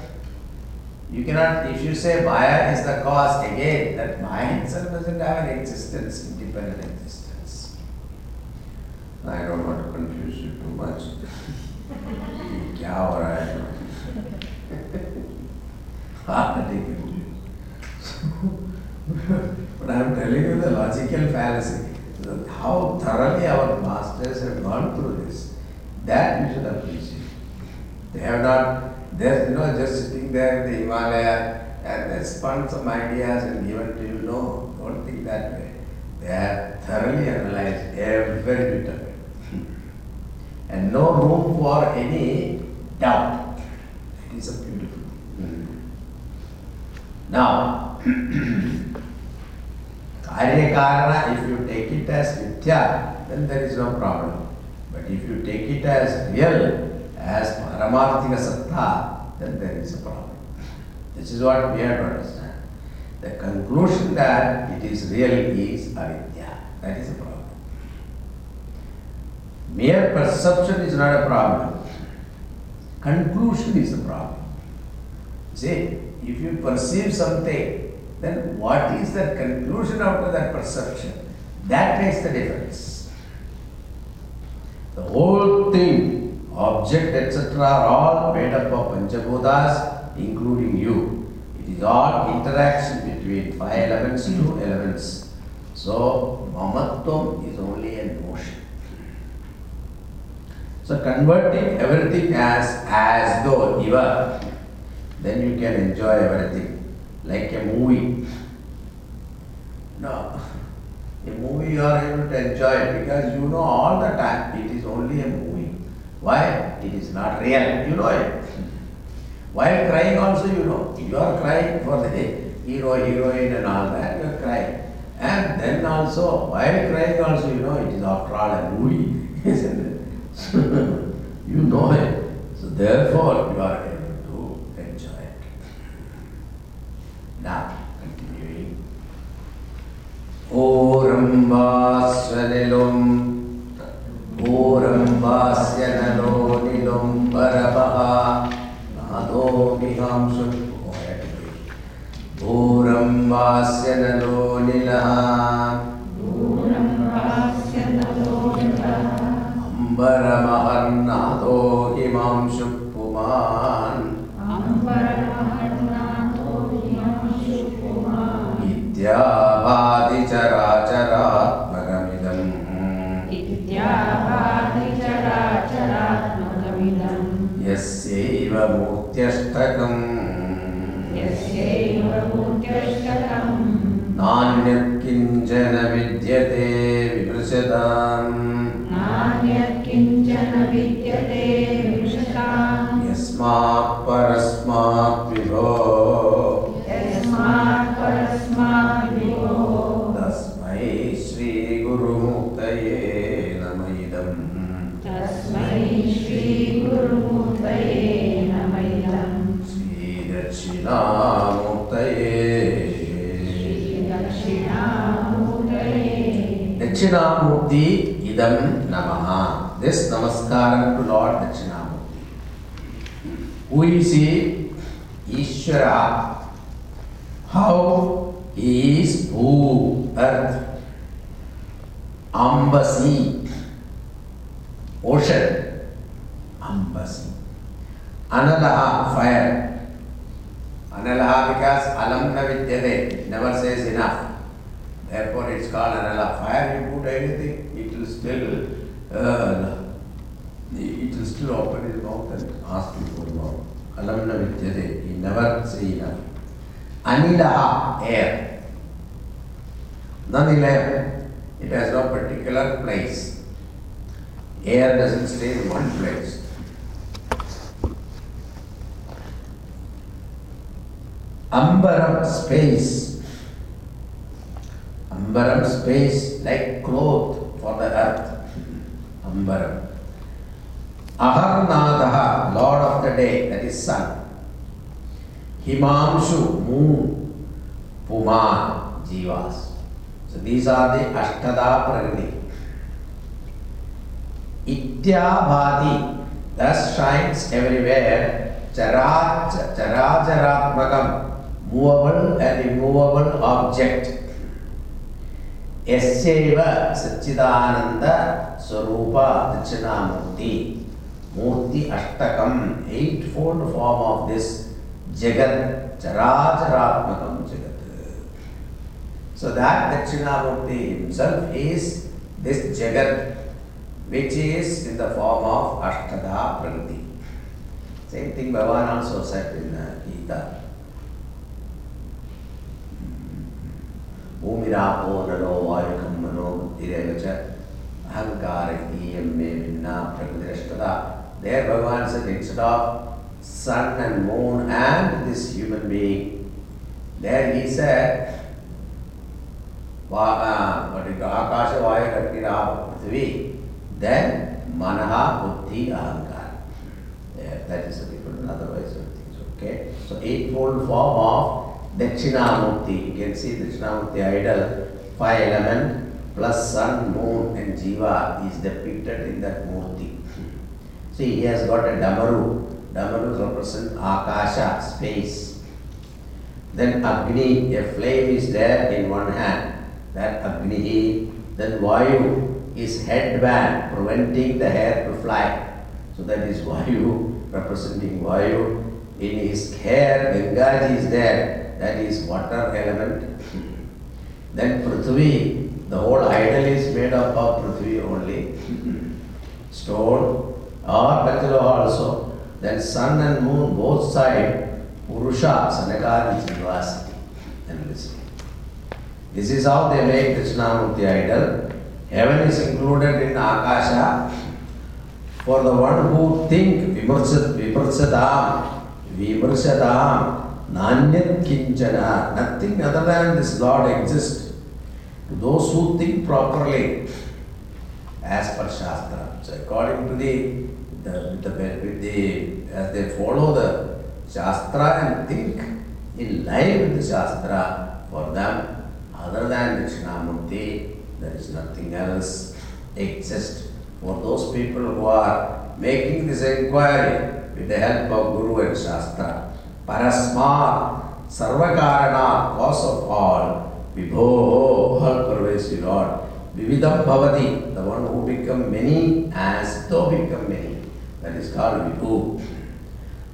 You cannot, if you say Maya is the cause again, that Maya itself doesn't have an existence, independent existence. I don't want to confuse you too much. क्या हो रहा है but I am telling you the logical fallacy. How thoroughly our masters have gone through this. That you should appreciate. They have not, they're you know, just sitting there in the Himalaya and they spun some ideas and given to you. No, don't think that way. They have thoroughly analyzed every bit of it. and no room for any doubt. It is a beautiful. Hmm. Now, Karya if you take it as Mithya, then there is no problem. But if you take it as real, as Paramarthika Satta, then there is a problem. This is what we have to understand. The conclusion that it is real is avidya. That is a problem. Mere perception is not a problem. Conclusion is the problem. See, if you perceive something, then what is the conclusion of that perception? That makes the difference. The whole thing, object, etc., are all made up of Panchabhutas, including you. It is all interaction between five elements, two hmm. elements. So, Mamatvam is only. So, converting everything as as though Iva, then you can enjoy everything like a movie. No, a movie you are able to enjoy because you know all the time it is only a movie. Why? It is not real. You know it. While crying also you know. You are crying for the hero, heroine and all that, you are crying. And then also, while crying also you know it is after all a movie, isn't it? you know it. So therefore you are able to enjoy it. Now, continuing. ஓரம்பாஸ்வரிலும் ஓரம்பாஸ்ய நலோ நிலும் பரபகா நாதோ மிகாம் சுட்போயம் ஓரம்பாஸ்ய நலோ நிலா अम्बरमहर्नादो हिमांशु पुमान् विद्यावादिचराचरात्मकमिदम् यस्यैव मूर्त्यष्टकम्। नान्यत् किञ्चन यस्यैव्यत्किञ्चन विद्यतेपृशताम् नान्यत्किञ्चन विद्यते विमृशताम् यस्मात् परस्मात् विभो यस्मात् परस्मात् विभो तस्मै श्रीगुरुमुक्तये नम इदम् तस्मै श्रीगुरुमूर्तये नम इदम् श्रीदक्षिणामूर्तये श्रीदक्षिणामूर्तये Dakshinamurti idam namaha. This namaskar to lord Dakshinamurthy who is Ishwar how he भू अर्थ अंबसी Ityabhati, thus shines everywhere. Charaj, Charajaratmakam, movable and immovable object. Yasyaiva Satchidananda Swarupa Dakshinamurti Murti Ashtakam eightfold form of this Jagat Characharatmakam Jagat. So that Dakshinamurti himself is this Jagat which is in the form of Ashtada Prakriti. Same thing Bhagavan also said in the Gita. भूमिरापो नरो वायुकं मनो बुद्धिरेव च अहङ्कार ईयं मे There Bhagavan said instead of sun and moon and this human being, there he said, uh, what do you call Akasha Vaya Kakira then Manaha, Buddhi, Ahankara. Yeah, that is the difference, otherwise everything is okay. So eightfold form of Dakshinamurti. You can see Dakshinamurti idol, five element plus sun, moon and Jiva is depicted in that Murti. See, he has got a Damaru. Damaru represents Akasha, space. Then Agni, a flame is there in one hand. That Agni. Then Vayu is headband, preventing the hair to fly. So that is Vayu, representing Vayu. In his hair, Gangaji is there. That is water element. Then Prithvi, the whole idol is made up of Prithvi only. Stone or Petalo also. Then sun and moon, both side, Purusha, Sanakari, Jivasati. And. This is how they make Krishnamurti idol. Heaven is included in Akasha. For the one who think Vimursadam, Vimursadam, Nanyat Kinchana, nothing other than this Lord exists. Those who think properly, as per Shastra. So according to the, the, the, the as they follow the Shastra and think in line with the Shastra, for them, other than Dakshinamurti, there is nothing else. exist for those people who are making this inquiry with the help of Guru and Shastra. Parasma, Sarvakarana, cause of all, Vibho, all pervasive Lord. Vividam Bhavati, the one who become many as though become many. That is called Vibhu.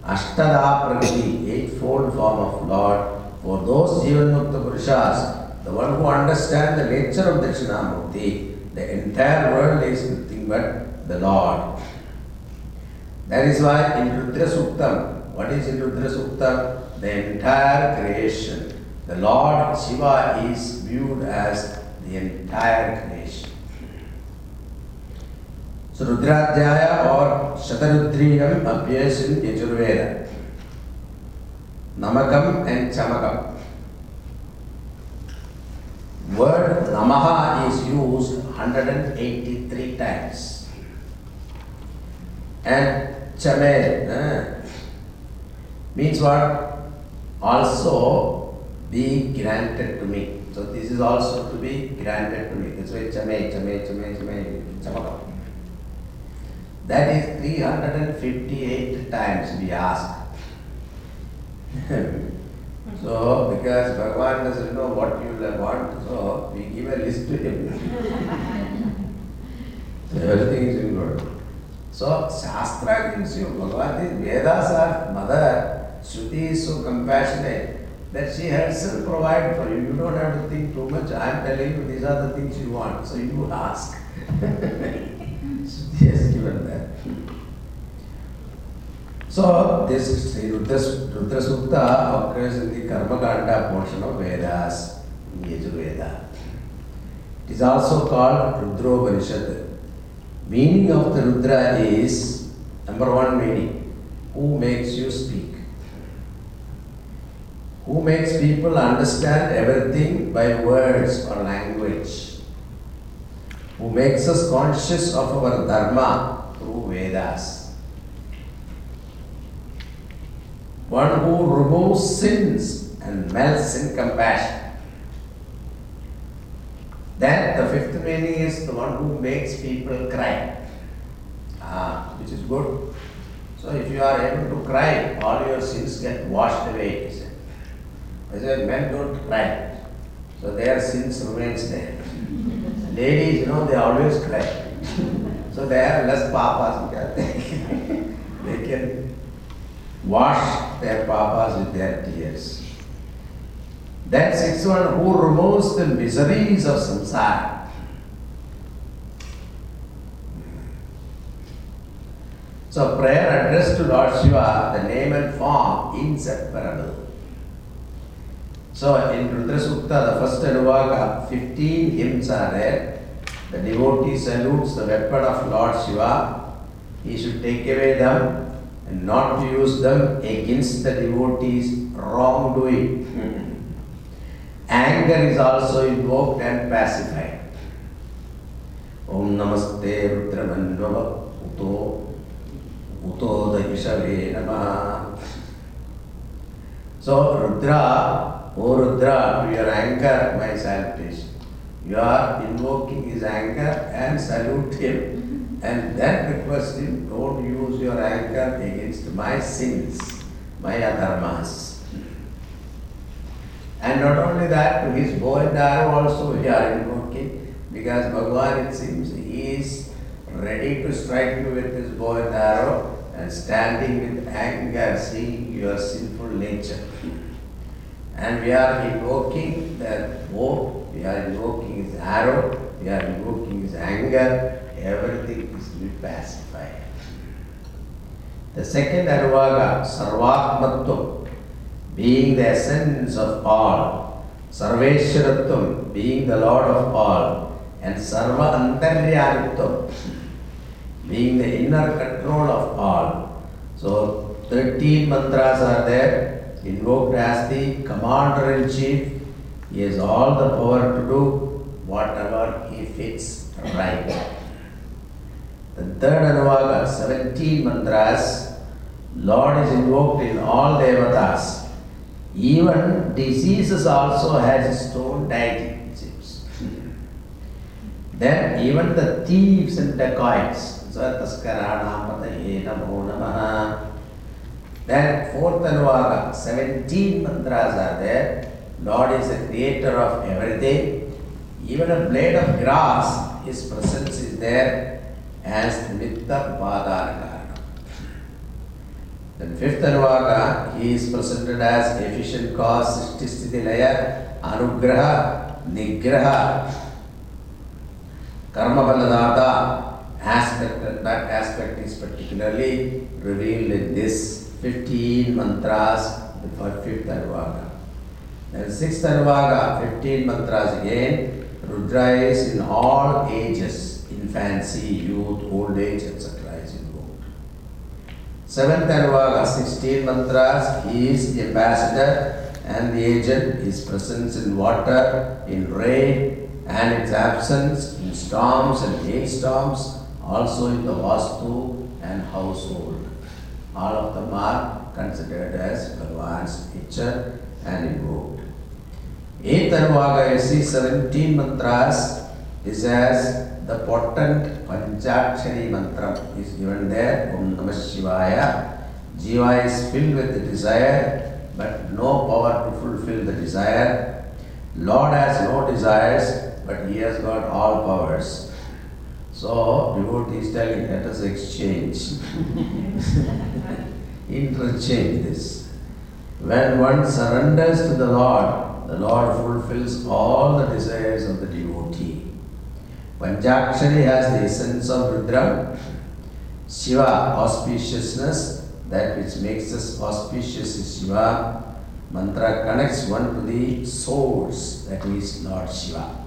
Ashtada Prakriti, eightfold form of Lord. For those Jivanmukta Purushas, the one who understands the nature of Dakshinamurti, the entire world is nothing but the Lord. That is why in Rudra Suktam, what is in Rudra Suktam? The entire creation. The Lord Shiva is viewed as the entire creation. So Rudradhyaya or Shatarudriyam appears in Yajurveda. Namakam and Chamakam. Word Namaha is used 183 times. And Chame uh, means what? Also be granted to me. So this is also to be granted to me. That's why Chame, Chame, Chame, Chame, Chamakam. That is 358 times we ask. so, because Bhagavan doesn't know what you will want, so we give a list to him. so everything is included. So, Shastra gives you, Bhagavan is Vedas are mother, Shruti is so compassionate that she herself provide for you. You don't have to think too much. I am telling you these are the things you want. So you ask. Shruti has given that. So this Sri Rudra, Sukta occurs in the Karma Kanda portion of Vedas, Yajurveda. It is also called Rudropanishad. Meaning of the Rudra is number one meaning, who makes you speak. Who makes people understand everything by words or language. Who makes us conscious of our Dharma through Vedas. One who removes sins and melts in compassion. Then the fifth meaning is the one who makes people cry, ah, which is good. So if you are able to cry, all your sins get washed away. He said. I said, men don't cry, so their sins remains there. Ladies, you know, they always cry, so they have less papas because they, they can wash their papas with their tears. Then sixth one, who removes the miseries of samsara. So prayer addressed to Lord Shiva, the name and form inseparable. So in Rudra Sukta, the first Anuvaka, 15 hymns are there. The devotee salutes the weapon of Lord Shiva. He should take away them and not to use them against the devotee's wrongdoing. Anger is also invoked and pacified. Om Namaste Rudramanvava Uto Uto Daishave Namaha. So Rudra, O Rudra, your anger, my salutation. You are invoking his anger and salute him. And then request him, don't use your anger against my sins, my adharmas. And not only that, to his bow and arrow also we are invoking, because Bhagavan it seems he is ready to strike you with his bow and arrow and standing with anger, seeing your sinful nature. And we are invoking that bow, we are invoking his arrow, we are invoking his anger, everything is pacified. The second Anuvaka, Sarvatmatvam, being the essence of all, Sarveshwaratvam, being the Lord of all, and Sarva Antaryalitvam, being the inner control of all. So, 13 mantras are there, invoked as the commander in chief. He has all the power to do whatever he fits right. The third Anuvaka, 17 mantras, Lord is invoked in all devatas. Even diseases also has its own deity, it seems. Then even the thieves and dacoits. Then fourth Anuvaka, 17 mantras are there. Lord is the creator of everything. Even a blade of grass, his presence is there as Nitta Padana Then fifth Anuvaga, he is presented as efficient cause, Sishti Laya, Anugraha, Nigraha, Karma Baladata aspect, that aspect is particularly revealed in this 15 mantras for fifth Anuvaga. Then sixth Anuvaga, 15 mantras again. Rudra is in all ages, infancy, youth, old age, etc. is invoked. Seventh Anuvaka, 16 mantras, he is the ambassador and the agent, his presence in water, in rain, and its absence in storms and hailstorms, also in the vastu and household. All of them are considered as Bhagavan's nature and invoked. Eighth Anuvaka, you see 17 mantras is as the potent Panchakshari mantra is given there, Om Namah Shivaya. Jiva is filled with the desire, but no power to fulfill the desire. Lord has no desires, but he has got all powers. So, devotee is telling, let us exchange. Interchange this. When one surrenders to the Lord, the Lord fulfills all the desires of the devotee. Panchakshari has the essence of Rudra, Shiva, auspiciousness, that which makes us auspicious is Shiva. Mantra connects one to the source, that is Lord Shiva.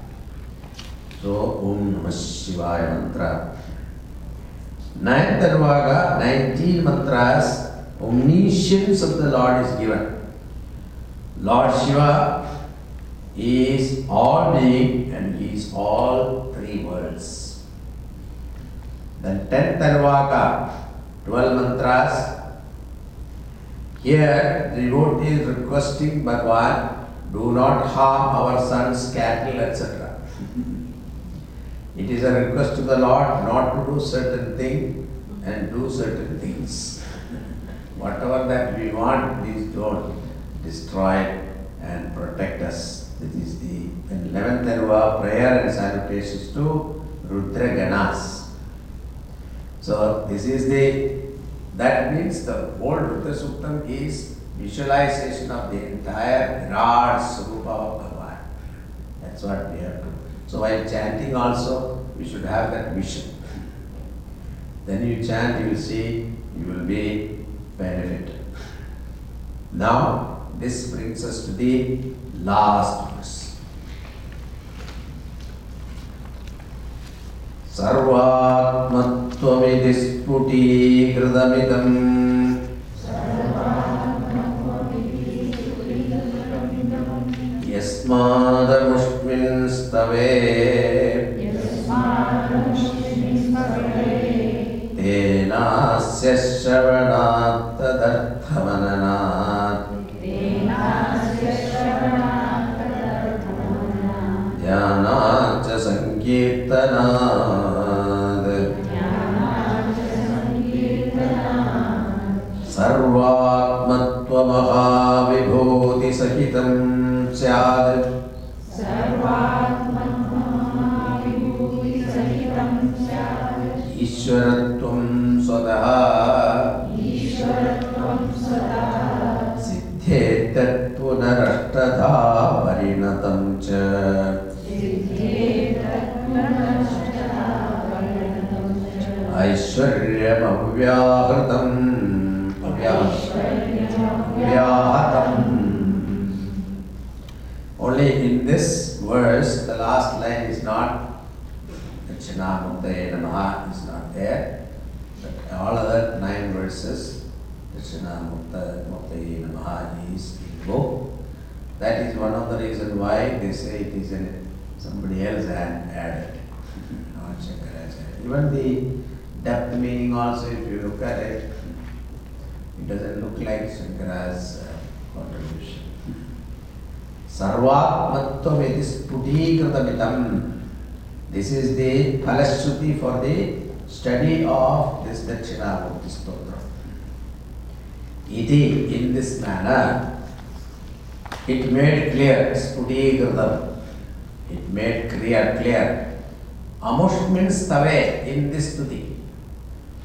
So, Om Namah Shivaya mantra. Ninth Anuvaka, 19 mantras, omniscience of the Lord is given. Lord Shiva is all being and he is all three worlds. Then 10th Anuvaka, 12 mantras. Here, the devotee is requesting Bhagavan, do not harm our sons, cattle, etc. It is a request to the Lord not to do certain thing and do certain things. Whatever that we want, please don't destroy and protect us. 11th Anuva prayer and salutations to Rudra Ganas. So this is the, that means the whole Rudra Suktam is visualization of the entire Virat Swarupa of Bhagavan. That's what we have to. So while chanting also, we should have that vision. Then you chant, you will see, you will be benefited. Now, this brings us to the last verse. सर्वात्मत्वमिति स्फुटीकृतमिदम् यस्मादमुष्मिंस्तवे। तेनास्य श्रवणात्तदर्थमननात् ध्याना च सङ्कीर्तनात् सर्वात्मत्वमहाविभूतिसहितं स्यात्। ईश्वरत्वं स्वतः। सिद्धेत्तत्पुनरष्टधा परिणतं च। ऐश्वर्यमव्याहृतम् Dakshinamuktaye Namaha is not there. But all other nine verses, Dakshinamuktaye Namaha is invoked. That is one of the reasons why they say it is in somebody else had added. Even the depth meaning also, if you look at it, it doesn't look like Shankara's uh, contribution. सर्वात्मत्वमिति स्फुटीकृतमिदम् This is the Phalashruti for the study of this Dakshinamurti Stotra. Iti, in this manner, it made clear, Spudigradam, it made clear, clear. Amush means tave in this stuti.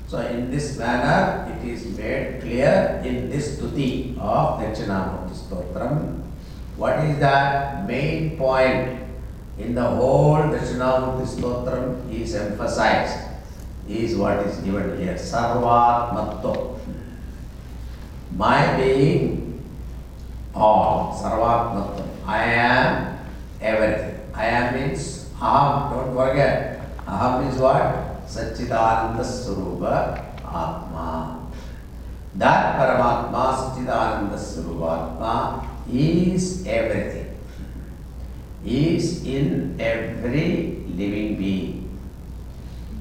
So in this manner, it is made clear in this stuti of Dakshinamurti Stotram. What is the main point in the whole Dakshinamurti Stotram is emphasized, is what is given here. Sarvatmatto. My being all, Sarvatmattam. I am everything. I am means Aham, don't forget. Aham is what? Satchidananda Swarupa Atma. That Paramatma, Satchidananda Swarupa Atma is everything. Is in every living being.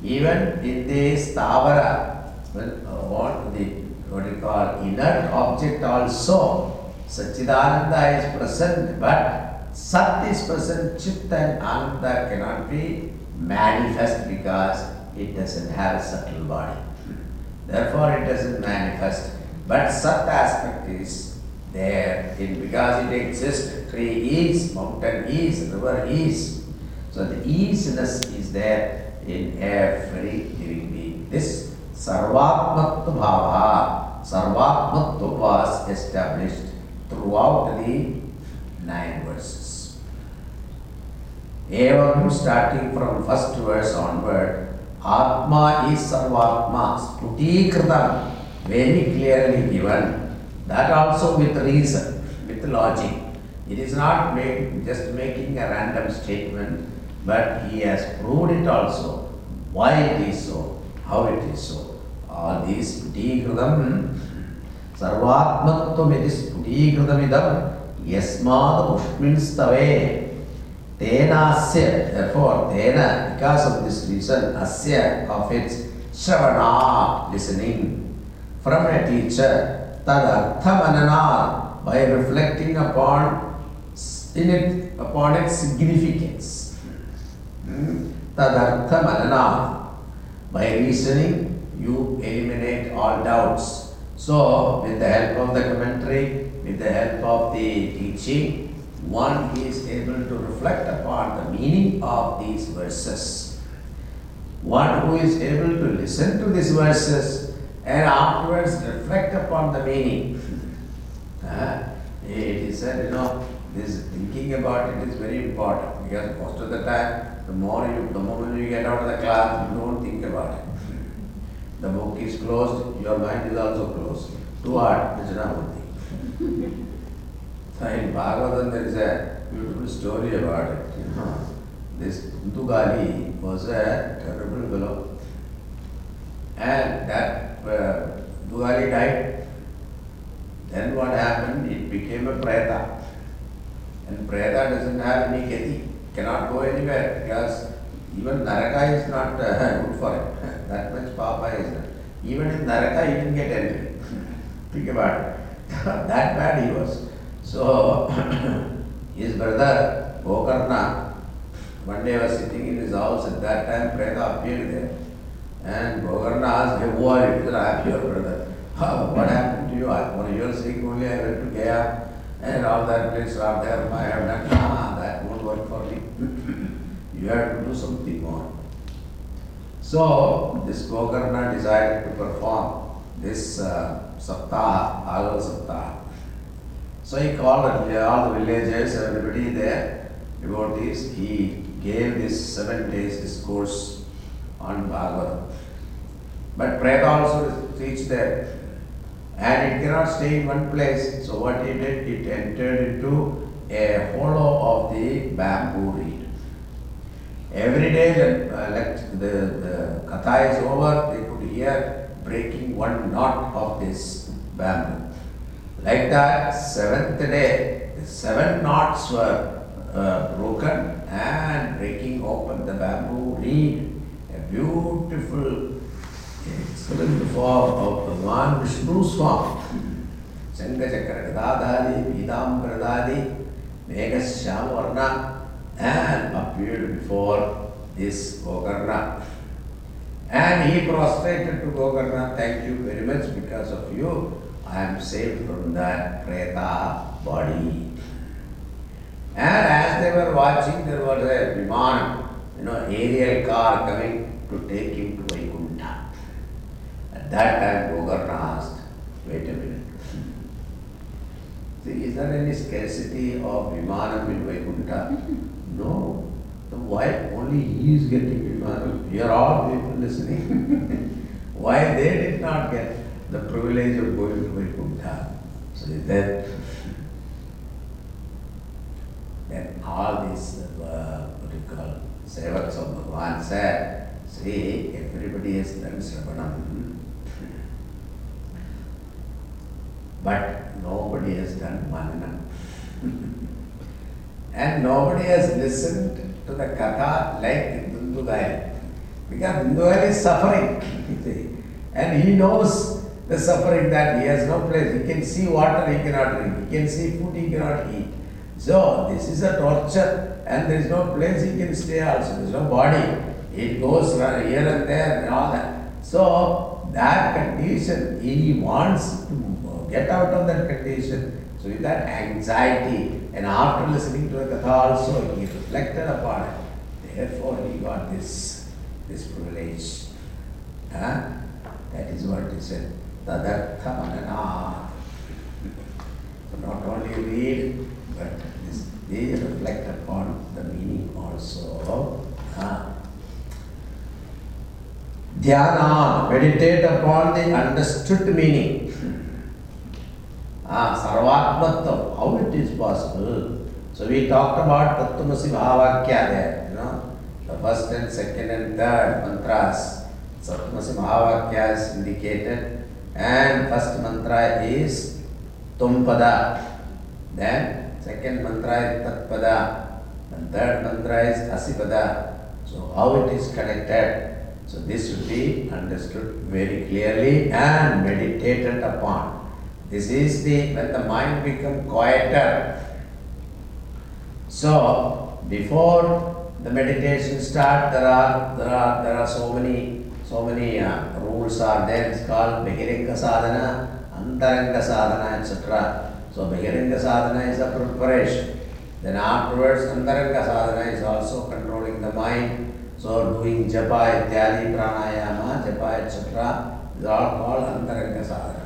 Even in the Stavara, well, uh, what the what you call inert object also, Satchidananda is present, but Sat is present, Chit and Ananda cannot be manifest because it doesn't have a subtle body. Therefore, it doesn't manifest. But Sat aspect is there in, because it exists. Tree is, mountain is, river is. So the easiness is there in every living being. This Sarvatmatva Bhava, Sarvatmatva was established throughout the nine verses. Evam starting from first verse onward, Atma is Sarvatma, Sputikritam, very clearly given. That also with reason, with logic. It is not make, just making a random statement, but he has proved it also. Why it is so, how it is so. All these Sputikritam, Sarvatmatvam it is Sputikritamidam, Yasmad Mushminstave. Tenasya, therefore, Tena, because of this reason, Asya of its Shravana, listening from a teacher, Tadarthamanana, by reflecting upon in it, upon its significance. Hmm? By reasoning, you eliminate all doubts. So, with the help of the commentary, with the help of the teaching, one is able to reflect upon the meaning of these verses. One who is able to listen to these verses and afterwards reflect upon the meaning. Uh, it is said, you know, this thinking about it is very important because most of the time, the more you, the moment you get out of the class, you don't think about it. The book is closed, your mind is also closed. To what? Vijnamurti. So in Bhagavatam there is a beautiful story about it. You know. This Dhundhukari was a terrible fellow. And that uh, died. Then what happened? It became a preta. And preta doesn't have any gati, cannot go anywhere because even Naraka is not uh, good for it. that much papa is not. Even in Naraka he didn't get entry. Think about it. that bad he was. So, his brother Gokarna one day was sitting in his house at that time, Preta appeared there. And Gokarna asked him, Who are you? He said, I am your brother. what happened to you? I, for your sake only I went to Gaya and all that place are there. I have done, ah, that won't work for me. you have to do something more. So, this Gokarna decided to perform this uh, Saptaha, Saptaha. So he called all the villagers, everybody there about this. He gave this seven days discourse on Bhagavad. But Preta also reached there. And it cannot stay in one place. So what he did, it entered into a hollow of the bamboo reed. Every day the, uh, like the, the katha is over, they could hear breaking one knot of this bamboo. Like that, seventh day, the seven knots were uh, broken and breaking open the bamboo reed. A beautiful, excellent form of the Bhagavan Vishnu's form. Gadadhari, Pitambaradhari, Meghashyamvarna, and appeared before this Gokarna. And he prostrated to Gokarna, thank you very much, because of you, I am saved from that Preta body. And as they were watching, there was a Viman, you know, aerial car coming to take him to Vaikuntha. At that time, Gokarna asked, wait a minute. See, is there any scarcity of Vimanam in Vaikuntha? No. Then why only he is getting Vimanam? You are all people listening. why they did not get the privilege of going to Vaikuntha? So then, then all these, uh, what you call, sevaks of Bhagavan said, see, everybody has done Sravanam. But nobody has done Mananam. and nobody has listened to the Katha like Dhundhukari. Because Dhundhukari is suffering. and he knows the suffering that he has no place. He can see water, he cannot drink. He can see food, he cannot eat. So this is a torture and there is no place he can stay also. There is no body. It goes here and there and all that. So that condition, he wants to get out of that condition. So with that anxiety and after listening to the Katha also, he reflected upon it. Therefore he got this, this privilege. Huh? That is what he said. Tadartha manana. So not only read, but this, they reflect upon the meaning also. Huh? Dhyana, meditate upon the understood meaning. Ah, Sarvatmatvam, how it is possible. So we talked about Tattvamasi Mahavakya there, you know, the first and second and third mantras. Tattvamasi Mahavakya is indicated and first mantra is Tvampada. Then second mantra is Tatpada. And third mantra is Asipada. So how it is connected. So this should be understood very clearly and meditated upon. This is the when the mind become quieter. So before the meditation start, there are there are there are so many so many uh, rules are there. It's called Bahiranga Sadhana, Antaranga Sadhana, etc. So Bahiranga Sadhana is a preparation. Then afterwards, Antaranga Sadhana is also controlling the mind. So doing japa, ityadi, pranayama, japa, etc. These are all called Antaranga Sadhana.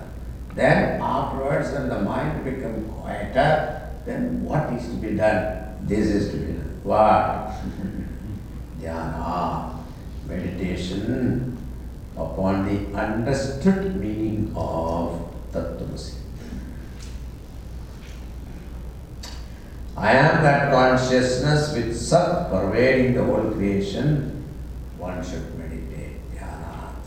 Then afterwards, when the mind becomes quieter, then what is to be done? This is to be done. What? Dhyana, meditation upon the understood meaning of Tattvamasi. I am that consciousness with Sat pervading the whole creation. One should meditate. Dhyana.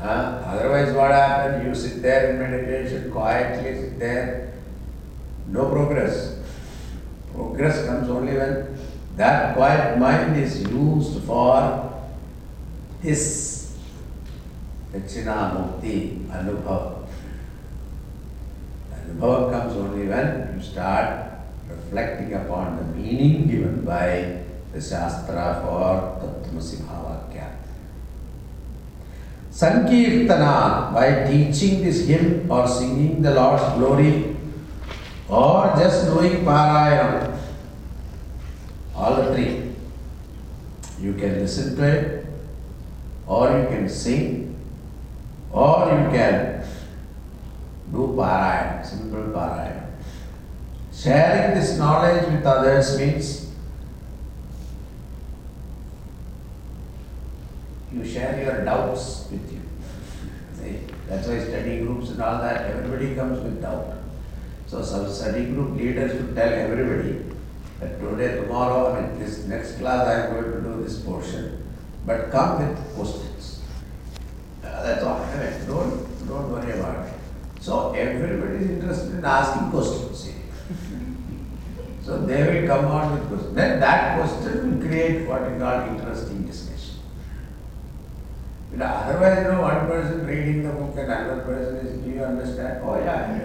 Uh, otherwise, what happens? You sit there in meditation, quietly sit there, no progress. Progress comes only when that quiet mind is used for this Dakshina Murti Anubhava. Anubhava comes only when you start reflecting upon the meaning given by the Shastra for Tattvamasi Mahavakya. Sankirtana, by teaching this hymn or singing the Lord's glory or just doing Parayana, all the three. You can listen to it, or you can sing, or you can do Parayana, simple Parayana. Sharing this knowledge with others means you share your doubts with you. See, that's why study groups and all that, everybody comes with doubt. So some study group leaders should tell everybody that today, tomorrow, I mean this next class I am going to do this portion, but come with questions. Uh, that's all. Mean, don't, don't worry about it. So everybody is interested in asking questions. So they will come out with questions. Then that question will create what we call interesting know, otherwise, you know, one person reading the book and another person is, do you understand? Oh yeah.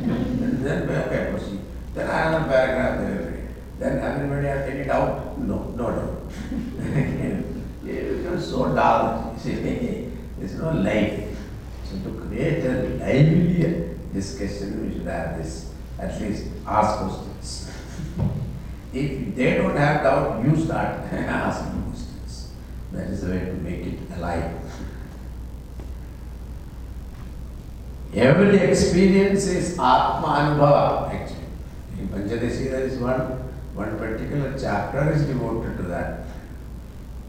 then okay, proceed. Then another paragraph they will read. Then everybody has any doubt. No, no, no. it becomes so dull. See, there's no life. So to create a lively discussion, we should have this. At least ask questions. If they don't have doubt, you start asking questions. That is the way to make it alive. Every experience is Atma Anubhava, actually. In Panchadesi, there is one, one particular chapter is devoted to that.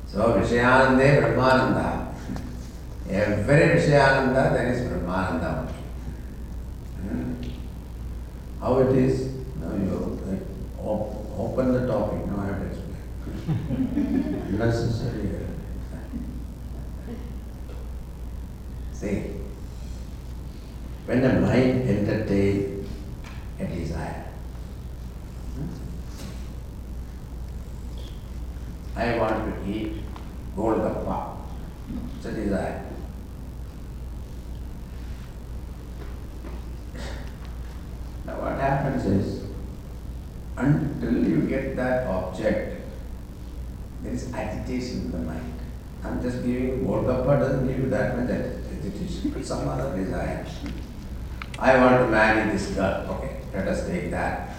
So, Vishayanande Brahmananda. Every Vishayananda, there is Brahmananda. Hmm. How it is? Now you like, op- open the topic, now I have to explain. Necessary. See, when the mind entertains a desire, I want to eat Golgappa. It's a desire. Now what happens is, until you get that object, there is agitation in the mind. I'm just giving Golgappa doesn't give you that much agitation, but some other desire. I want to marry this girl. Okay, let us take that.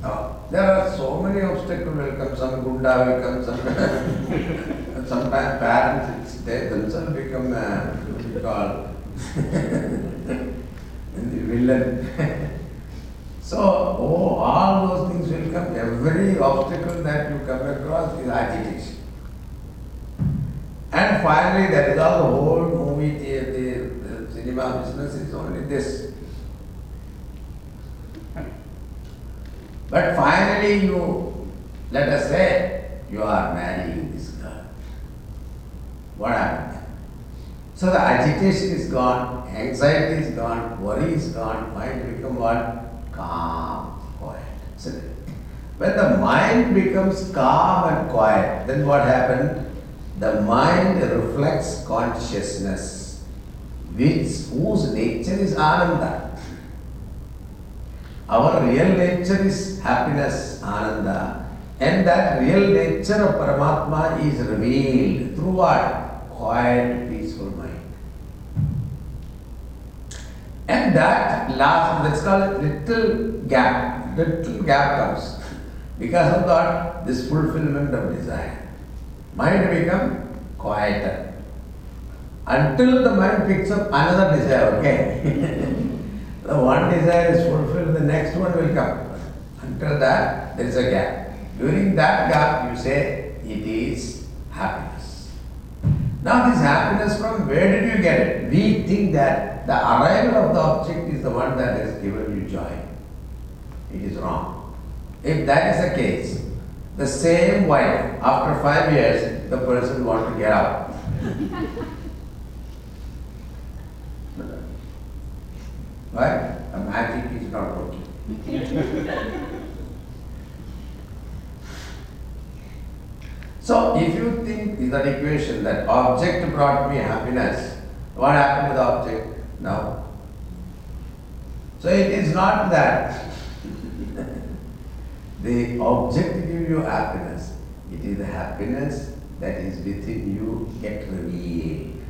Now, there are so many obstacles will come, some gunda will come, some sometimes parents they themselves become uh, what you call the villain. so, oh, all those things will come. Every obstacle that you come across is agitation. And finally, that is all the whole movie, the, the, cinema business is only this. But finally, you, let us say, you are marrying this girl. What happened? So the agitation is gone, anxiety is gone, worry is gone, mind become what? Calm, quiet. So when the mind becomes calm and quiet, then what happened? The mind reflects consciousness, which whose nature is ananda. Our real nature is happiness, ananda, and that real nature of Paramatma is revealed through what? Quiet, peaceful mind. And that last, let's call it little gap, little gap comes. Because of that, this fulfillment of desire. Mind become quieter. Until the mind picks up another desire, okay? the one desire is fulfilled, the next one will come. Until that, there is a gap. During that gap, you say it is happiness. Now, this happiness from where did you get it? We think that the arrival of the object is the one that has given you joy. It is wrong. If that is the case, the same wife, after five years, the person wants to get out. Right? The magic is not working. So if you think is that equation that object brought me happiness, what happened to the object now? So it is not that the object give you happiness. It is the happiness that is within you get revealed.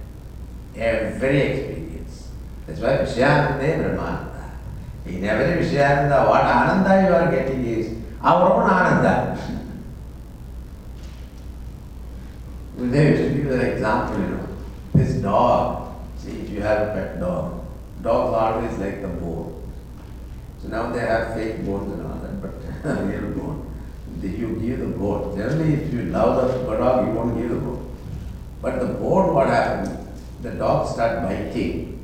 Every experience. That's why Vishayananda Brahmananda. In every Vishayananda, what Ananda you are getting is our own Ananda. To give an example, you know. This dog, see if you have a pet dog, dogs always like the bone. So now they have fake bones and all that, but real bone. You give the bone. Generally, if you love the dog, you won't give the bone. But the bone, what happens? The dog start biting,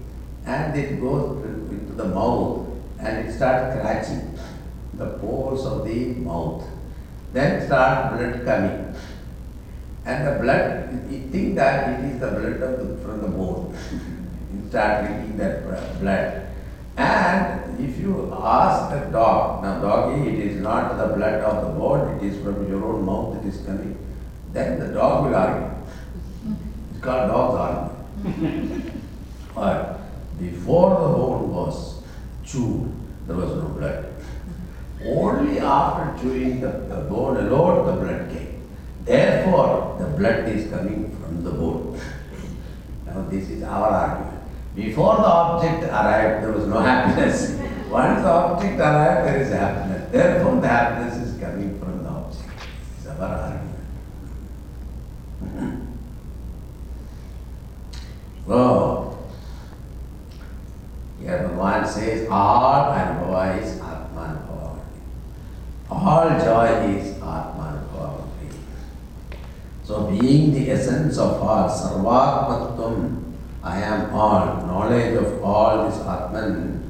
and it goes into the mouth, and it starts scratching the pores of the mouth. Then start blood coming. And the blood, you think that it is the blood of the, from the bone. you start drinking that blood. And if you ask the dog, now doggy, it is not the blood of the bone, it is from your own mouth it is coming, then the dog will argue. It's called dog's argument. but before the bone was chewed, there was no blood. Only after chewing the, the bone alone the blood came. Therefore, the blood is coming from the bone. Now, this is our argument. Before the object arrived, there was no happiness. Once the object arrived, there is happiness. Therefore, the happiness is coming from the object. It's our argument. So, here Bhagavan says, all anubhava is Atma All joy is Atma So, being the essence of all, Sarvatmatvam, I am all, knowledge of all is Atman,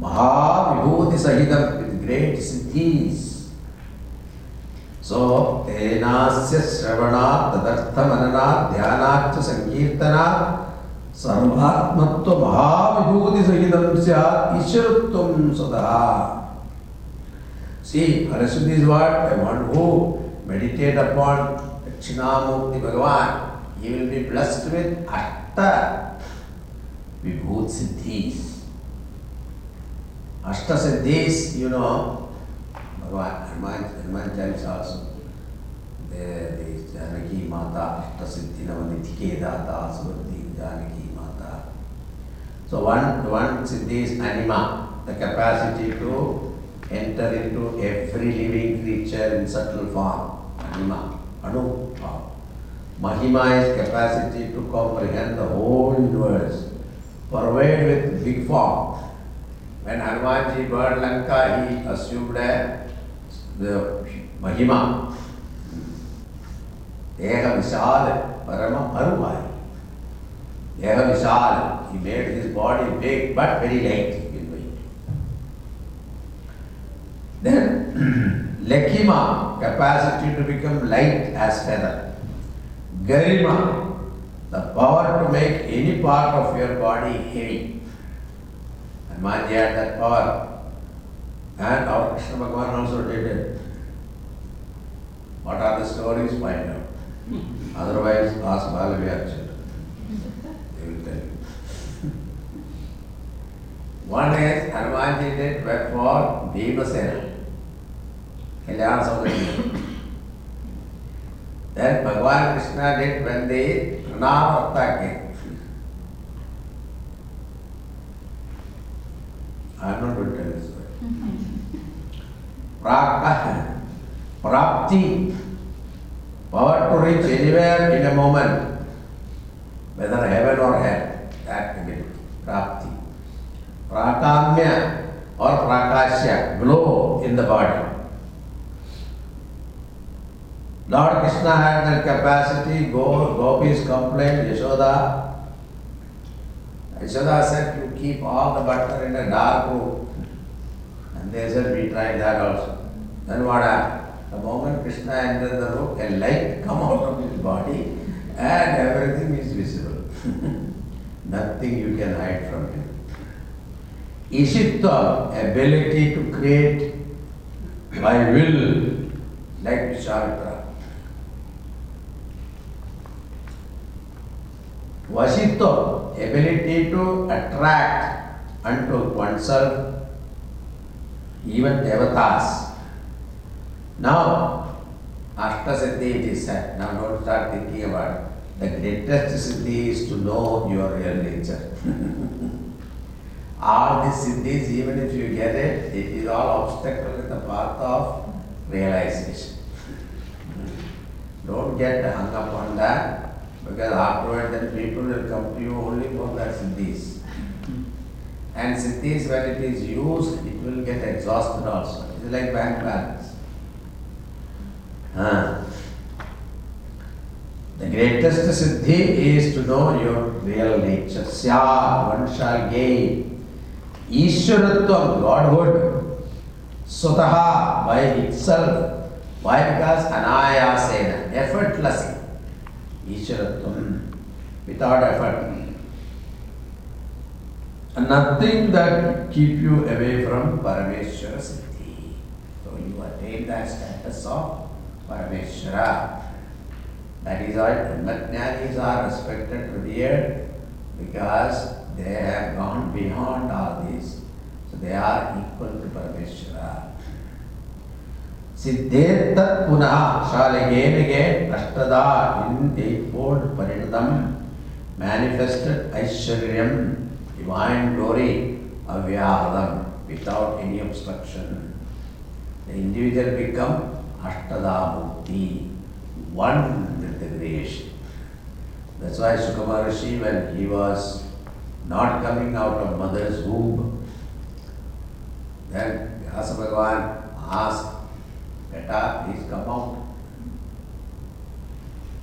Mahavibhuti Sahitam with great siddhis. So, तेनास्य श्रवणात् तदर्थमननात् ध्यानाच्च सङ्कीर्तनात् सर्वात्मत्व महाविभूति सहितं स्यात् ईश्वरत्वं सदा what? The one who meditate upon Dakshinamurti Bhagavan, he will be blessed with Ashta Vibhut Siddhis. Ashta Siddhis, you know, Bhagavan, Hanuman, Hanuman Chalisa also. There is Janaki Mata, Ashta Siddhi Navaniti Data, Subhati Janaki Mata. So one, one Siddhi is anima, the capacity to enter into every living creature in subtle form. Anima, Anu form. Mahima is capacity to comprehend the whole universe, pervade with big form. When Hanumanji burned Lanka, he assumed a, the Mahima. Deha Vishal, Parama Parumai. Deha Vishal, he made his body big but very light in weight. Then Laghima, capacity to become light as feather. Garima, the power to make any part of your body heavy. Hanumanji had that power. And our Krishna Bhagavan also did it. What are the stories? Find out. Otherwise, ask Balavyarchana. They One is Hanumanji did for Bhimasena. Kalyan Saudari. Then Bhagavan Krishna did when the Pranavatta came. I am not going to tell this story. Prapta, Prapti, power to reach anywhere in a moment, whether heaven or hell, that ability, Prapti. Prakamya or Prakashya, glow in the body. Lord Krishna had that capacity, go, gopis complained, Yashoda. Yashoda said, you keep all the butter in a dark room. And they said, we tried that also. Then what happened? The moment Krishna entered the room, a light come out of his body and everything is visible. Nothing you can hide from him. Ishitva, ability to create by will, like Vishwamitra. Vasitva, ability to attract unto oneself even devatas. Now, after Siddhi it is said, now don't start thinking about it. The greatest Siddhi is to know your real nature. all these Siddhis, even if you get it, it is all obstacle in the path of realization. Don't get hung up on that because afterward then people will come to you only for that Siddhis. And Siddhis, when it is used, it will get exhausted also. It is like bank balance. Ah. The greatest siddhi is to know your real nature. Sya, one shall gain. Ishwaratvam, Godhood. Sutaha, by itself. Why? Because anayasena, effortlessly. Ishwaratvam, without effort. Nothing that keep you away from Parameshwara Siddhi. So you attain that status of Parameshwara. That is why Brahmajnanis are respected, revered, because they have gone beyond all this. So they are equal to Parameshwara. Siddhetat Punaha shall again again Ashtada in eightfold Parinadam manifested Aishwaryam, divine glory, Avyahadam, without any obstruction. The individual become Ashtada Murti, one with the creation. That's why Sukama Rishi, when he was not coming out of mother's womb, then Vyasa Bhagavan asked, Beta, please come out.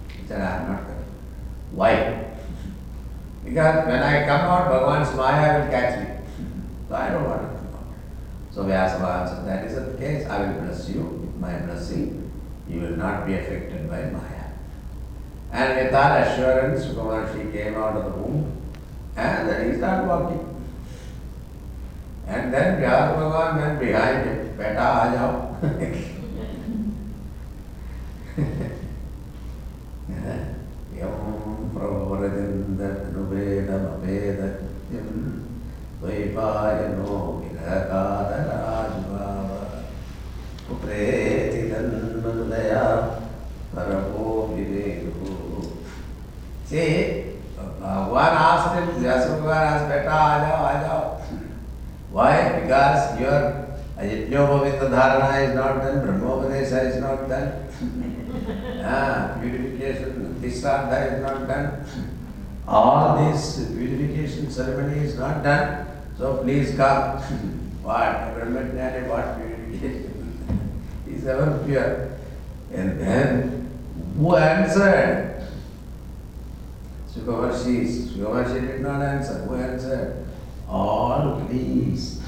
He said, I am not coming. Why? Because when I come out, Bhagavan's Maya will catch me. So I don't want to come out. So Vyasa Bhagavan said, that is the case, I will bless you with my blessing. You will not be affected by Maya. And with that assurance, Sukumarshi came out of the womb and then he started walking. And then Vyasa Bhagavan went behind him, Beta, aa jao. यं प्रवरजन्दनुवेदमवेदत्यं द्वैपायनो विरहकादराजुभाव पुत्रेति तन्मनुदया परमो विवेदुः See, Bhagavan asked him, Vyasa Beta, aa jao, aa jao. Why? Because your Ajitnyopavinda dharana is not done, Brahmopadesa is not done. Ah, purification, Tisradha is not done. All this purification ceremony is not done. So please come. what? Brahmajnani, what purification? he is ever pure. And then, who answered? Sukavarshi. Sukavarshi did not answer. Who answered? All please.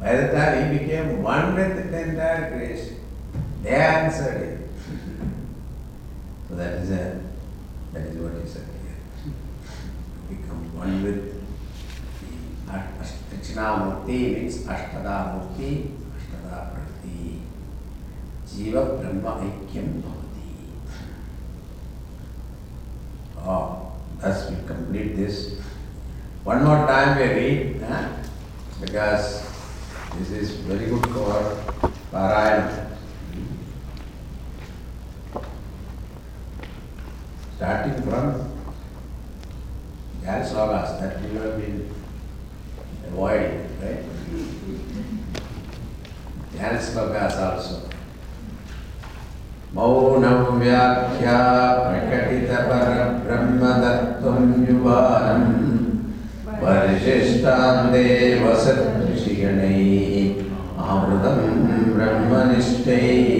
By the time he became one with the entire creation, they answered him. So that is a, that is what he said here. Become one with the Dakshinamurti means Ashtada Murti, Ashtada Prati. Jiva Brahma Aikyam Bhavati. Oh, thus we complete this. One more time we read, because this is very good for Parayana. Starting from Gas Slogas that you have been avoiding, right? Gas Slogas also. मौनव्याख्या प्रकटितपरब्रह्मदत्त्वं युवानम् परिशिष्टान्ते वसत्षिगणैः आवृतं ब्रह्मनिष्ठैः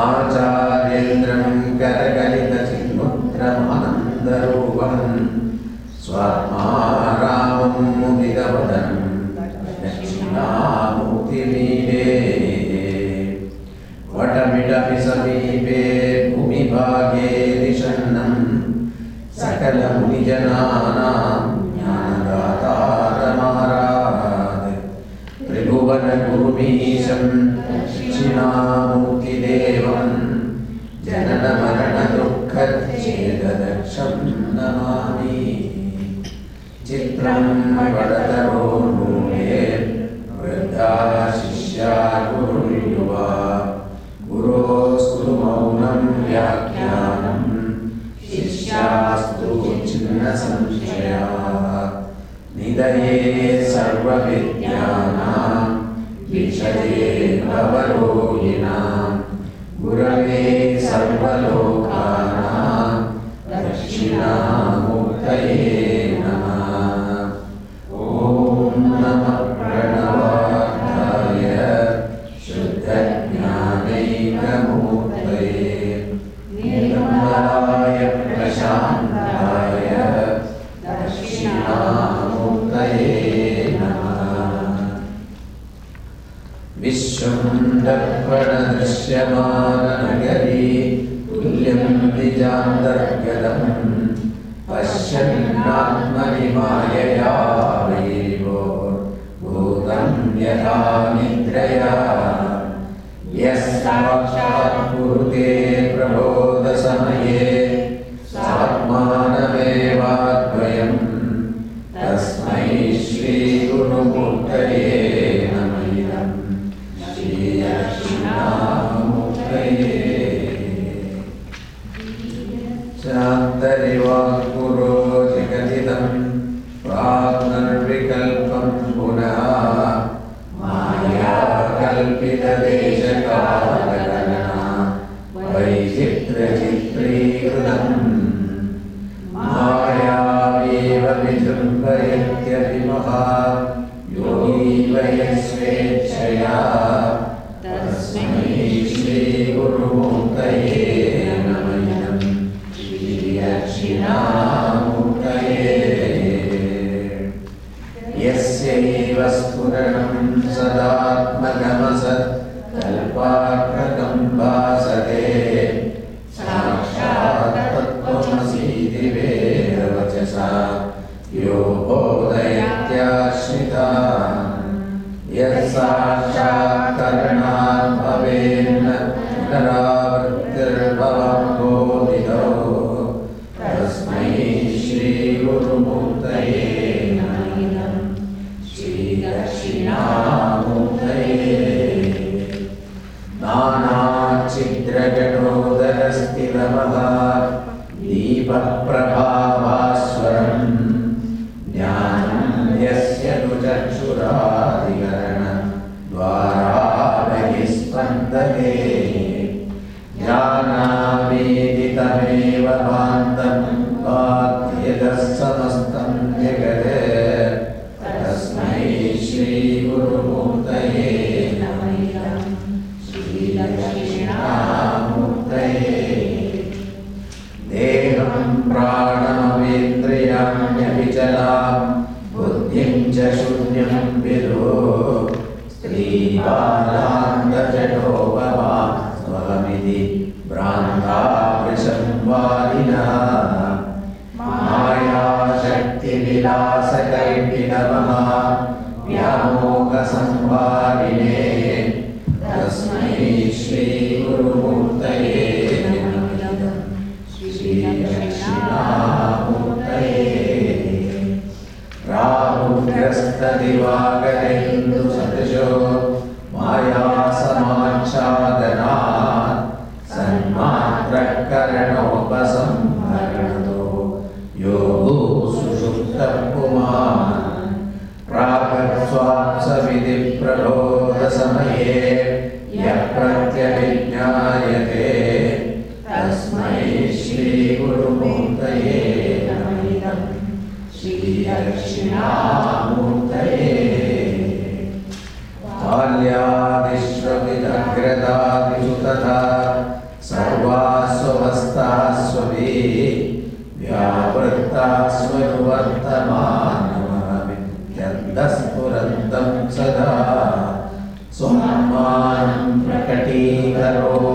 आचार्येन्द्रं कर Devi Guru स्वरुवर्तमा प्रकटीकरो।